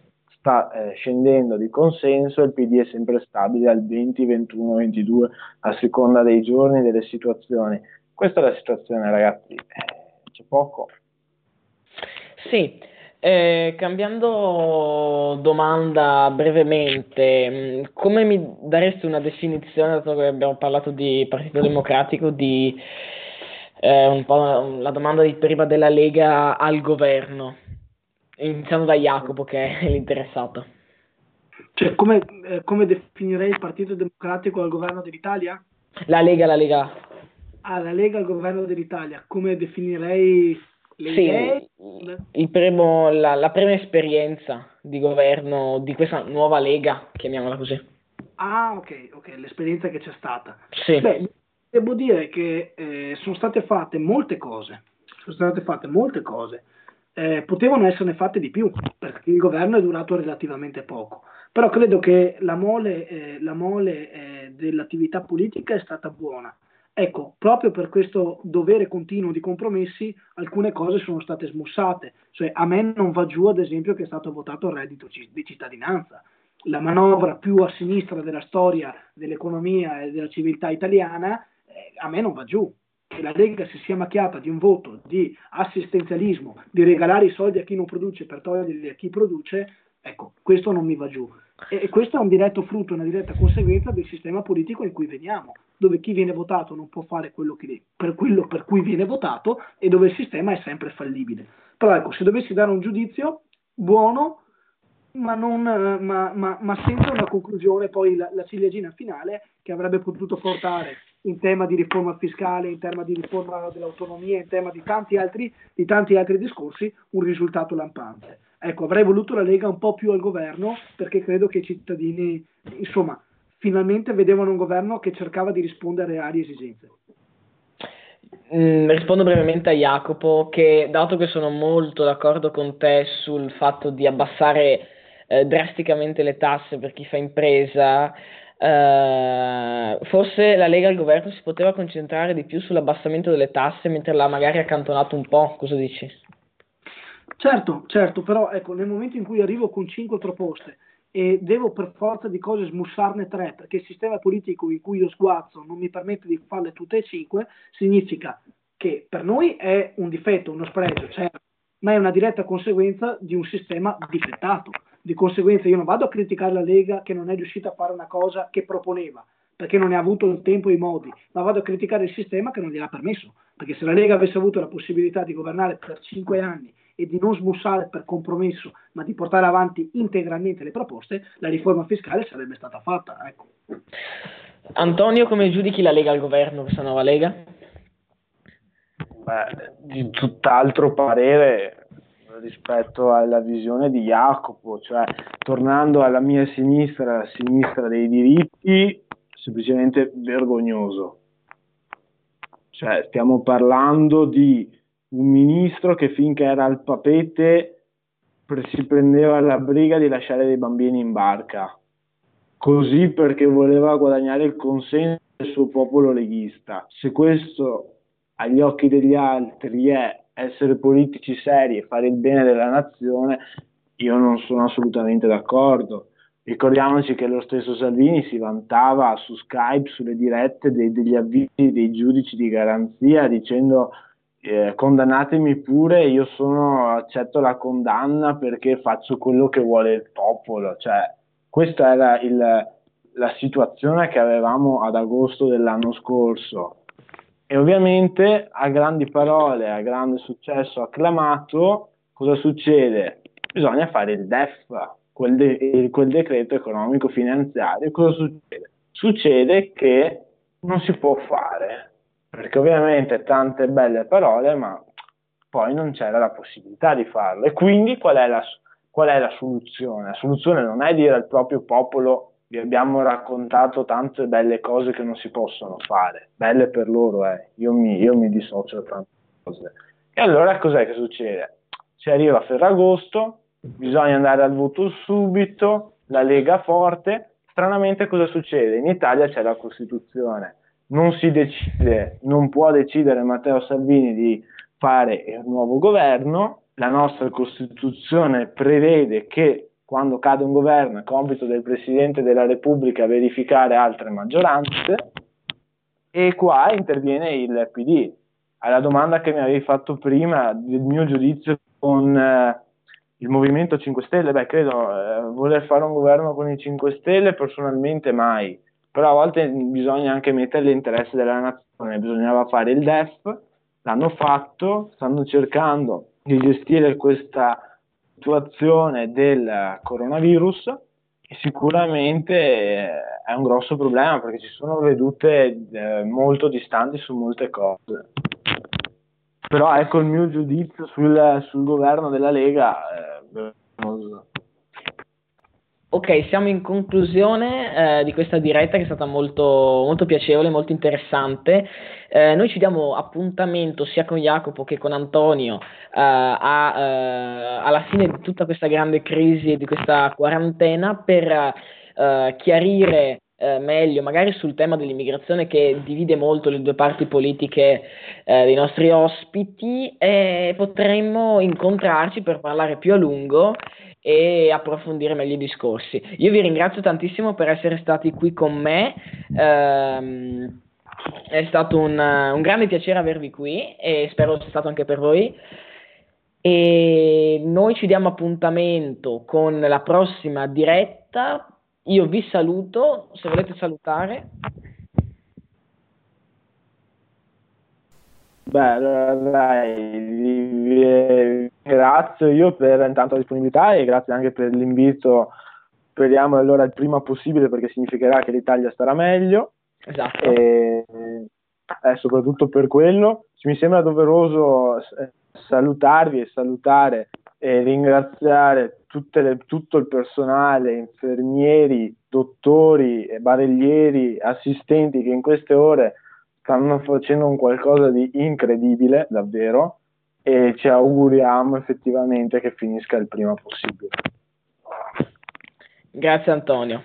sta eh, scendendo di consenso il PD è sempre stabile al 20, 21, 22 a seconda dei giorni delle situazioni. Questa è la situazione, ragazzi. Eh, c'è poco. Sì, eh, cambiando domanda brevemente, mm, come mi daresti una definizione, dato che abbiamo parlato di Partito Democratico, di eh, un po' la domanda di prima della Lega al governo, iniziando da Jacopo che è [LAUGHS] l'interessato. Cioè, come, eh, come definirei il Partito Democratico al governo dell'Italia? La Lega, la Lega. Ah, la Lega al governo dell'Italia, come definirei Le sì, idee... il primo, la, la prima esperienza di governo di questa nuova Lega, chiamiamola così. Ah, ok, ok, l'esperienza che c'è stata. Sì. Beh, devo dire che eh, sono state fatte molte cose, sono state fatte molte cose. Eh, potevano esserne fatte di più, perché il governo è durato relativamente poco. Però credo che la mole, eh, la mole eh, dell'attività politica è stata buona. Ecco, proprio per questo dovere continuo di compromessi, alcune cose sono state smussate. Cioè, a me non va giù, ad esempio, che è stato votato il reddito di cittadinanza la manovra più a sinistra della storia dell'economia e della civiltà italiana, eh, a me non va giù. Che la Lega si sia macchiata di un voto di assistenzialismo, di regalare i soldi a chi non produce per toglierli a chi produce, ecco, questo non mi va giù. E, questo è un diretto frutto, una diretta conseguenza del sistema politico in cui veniamo, dove chi viene votato non può fare quello che, per quello per cui viene votato e dove il sistema è sempre fallibile. Però ecco, se dovessi dare un giudizio buono, ma, non, ma, ma, ma, senza una conclusione, poi la, la, ciliegina finale che avrebbe potuto portare in tema di riforma fiscale, in tema di riforma dell'autonomia, in tema di tanti altri, di tanti altri discorsi, un risultato lampante. Ecco, avrei voluto la Lega un po' più al governo perché credo che i cittadini, insomma, finalmente vedevano un governo che cercava di rispondere a reali esigenze. Mm, rispondo brevemente a Jacopo che dato che sono molto d'accordo con te sul fatto di abbassare eh, drasticamente le tasse per chi fa impresa, eh, forse la Lega al governo si poteva concentrare di più sull'abbassamento delle tasse mentre l'ha magari accantonato un po', cosa dici? Certo, certo, però ecco, nel momento in cui arrivo con cinque proposte e devo per forza di cose smussarne tre, perché il sistema politico in cui io sguazzo non mi permette di farle tutte e cinque, significa che per noi è un difetto, uno spregio, certo, ma è una diretta conseguenza di un sistema difettato. Di conseguenza io non vado a criticare la Lega che non è riuscita a fare una cosa che proponeva, perché non ne ha avuto il tempo e i modi, ma vado a criticare il sistema che non gliel'ha permesso, perché se la Lega avesse avuto la possibilità di governare per cinque anni e di non smussare per compromesso, ma di portare avanti integralmente le proposte, la riforma fiscale sarebbe stata fatta. Ecco. Antonio, come giudichi la Lega al governo, questa nuova Lega? Beh, di tutt'altro parere rispetto alla visione di Jacopo, cioè tornando alla mia sinistra, la sinistra dei diritti, semplicemente vergognoso. Cioè, stiamo parlando di un ministro che finché era al papete si prendeva la briga di lasciare dei bambini in barca, così perché voleva guadagnare il consenso del suo popolo leghista. Se questo agli occhi degli altri è essere politici seri e fare il bene della nazione, io non sono assolutamente d'accordo. Ricordiamoci che lo stesso Salvini si vantava su Skype, sulle dirette dei, degli avvisi dei giudici di garanzia dicendo eh, condannatemi pure, io sono, accetto la condanna perché faccio quello che vuole il popolo. Cioè, questa era il, la situazione che avevamo ad agosto dell'anno scorso e ovviamente a grandi parole, a grande successo acclamato, cosa succede? Bisogna fare il DEF, quel, de- quel decreto economico finanziario. Cosa succede? Succede che non si può fare, perché ovviamente tante belle parole, ma poi non c'era la possibilità di farlo. E quindi qual è la, qual è la soluzione? La soluzione non è dire al proprio popolo vi abbiamo raccontato tante belle cose che non si possono fare, belle per loro, eh. io, mi, io mi dissocio da tante cose. E allora cos'è che succede? Si arriva a Ferragosto, bisogna andare al voto subito, la Lega forte, stranamente cosa succede? In Italia c'è la Costituzione, non si decide, non può decidere Matteo Salvini di fare un nuovo governo, la nostra Costituzione prevede che quando cade un governo è compito del Presidente della Repubblica verificare altre maggioranze e qua interviene il PD. Alla domanda che mi avevi fatto prima del mio giudizio con eh, il Movimento 5 Stelle, beh credo eh, voler fare un governo con i 5 Stelle personalmente mai, però a volte bisogna anche mettere l'interesse della nazione, bisognava fare il DEF, l'hanno fatto, stanno cercando di gestire questa situazione del coronavirus sicuramente eh, è un grosso problema perché ci sono vedute eh, molto distanti su molte cose. però ecco il mio giudizio sul, sul governo della Lega. Eh, Ok, siamo in conclusione eh, di questa diretta che è stata molto, molto piacevole, molto interessante. Eh, noi ci diamo appuntamento sia con Jacopo che con Antonio eh, a, eh, alla fine di tutta questa grande crisi e di questa quarantena per eh, chiarire eh, meglio, magari sul tema dell'immigrazione che divide molto le due parti politiche dei nostri ospiti e potremmo incontrarci per parlare più a lungo e approfondire meglio i discorsi. Io vi ringrazio tantissimo per essere stati qui con me. Ehm, è stato un, un, grande piacere avervi qui e spero sia stato anche per voi. E noi ci diamo appuntamento con la prossima diretta. Io vi saluto, se volete salutare. Beh, dai, vi ringrazio io per intanto la disponibilità e grazie anche per l'invito. Speriamo allora il prima possibile perché significherà che l'Italia starà meglio. Esatto. E eh, soprattutto per quello mi sembra doveroso eh, salutarvi e salutare e ringraziare le, tutto il personale, infermieri, dottori, barellieri, assistenti che in queste ore stanno facendo un qualcosa di incredibile, davvero, e ci auguriamo effettivamente che finisca il prima possibile. Grazie Antonio.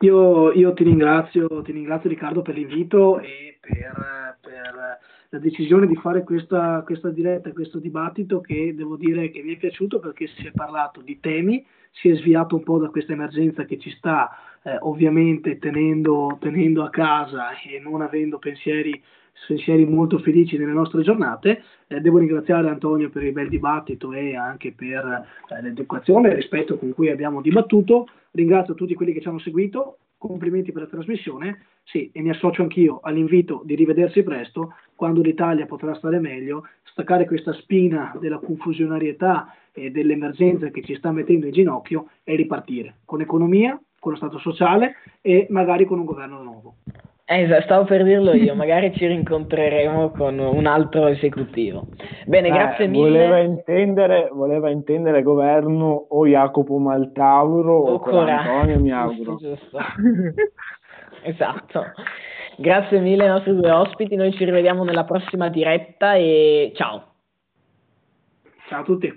Io, io ti, ringrazio, ti ringrazio Riccardo per l'invito e per, per la decisione di fare questa, questa, diretta, questo dibattito che devo dire che mi è piaciuto perché si è parlato di temi, si è sviato un po' da questa emergenza che ci sta eh, ovviamente tenendo, tenendo, a casa e non avendo pensieri, pensieri molto felici nelle nostre giornate. Eh, devo ringraziare Antonio per il bel dibattito e anche per eh, l'educazione e il rispetto con cui abbiamo dibattuto. Ringrazio tutti quelli che ci hanno seguito, complimenti per la trasmissione. Sì, e mi associo anch'io all'invito di rivedersi presto, quando l'Italia potrà stare meglio, staccare questa spina della confusionarietà e dell'emergenza che ci sta mettendo in ginocchio e ripartire con economia, con lo Stato sociale e magari con un governo nuovo. Eh, stavo per dirlo io, magari ci rincontreremo con un altro esecutivo. Bene, eh, grazie mille. Voleva intendere, voleva intendere governo o Jacopo Maltauro o, o Antonio, mi auguro. Giusto, giusto. [LAUGHS] esatto. Grazie mille ai nostri due ospiti, noi ci rivediamo nella prossima diretta e ciao. Ciao a tutti.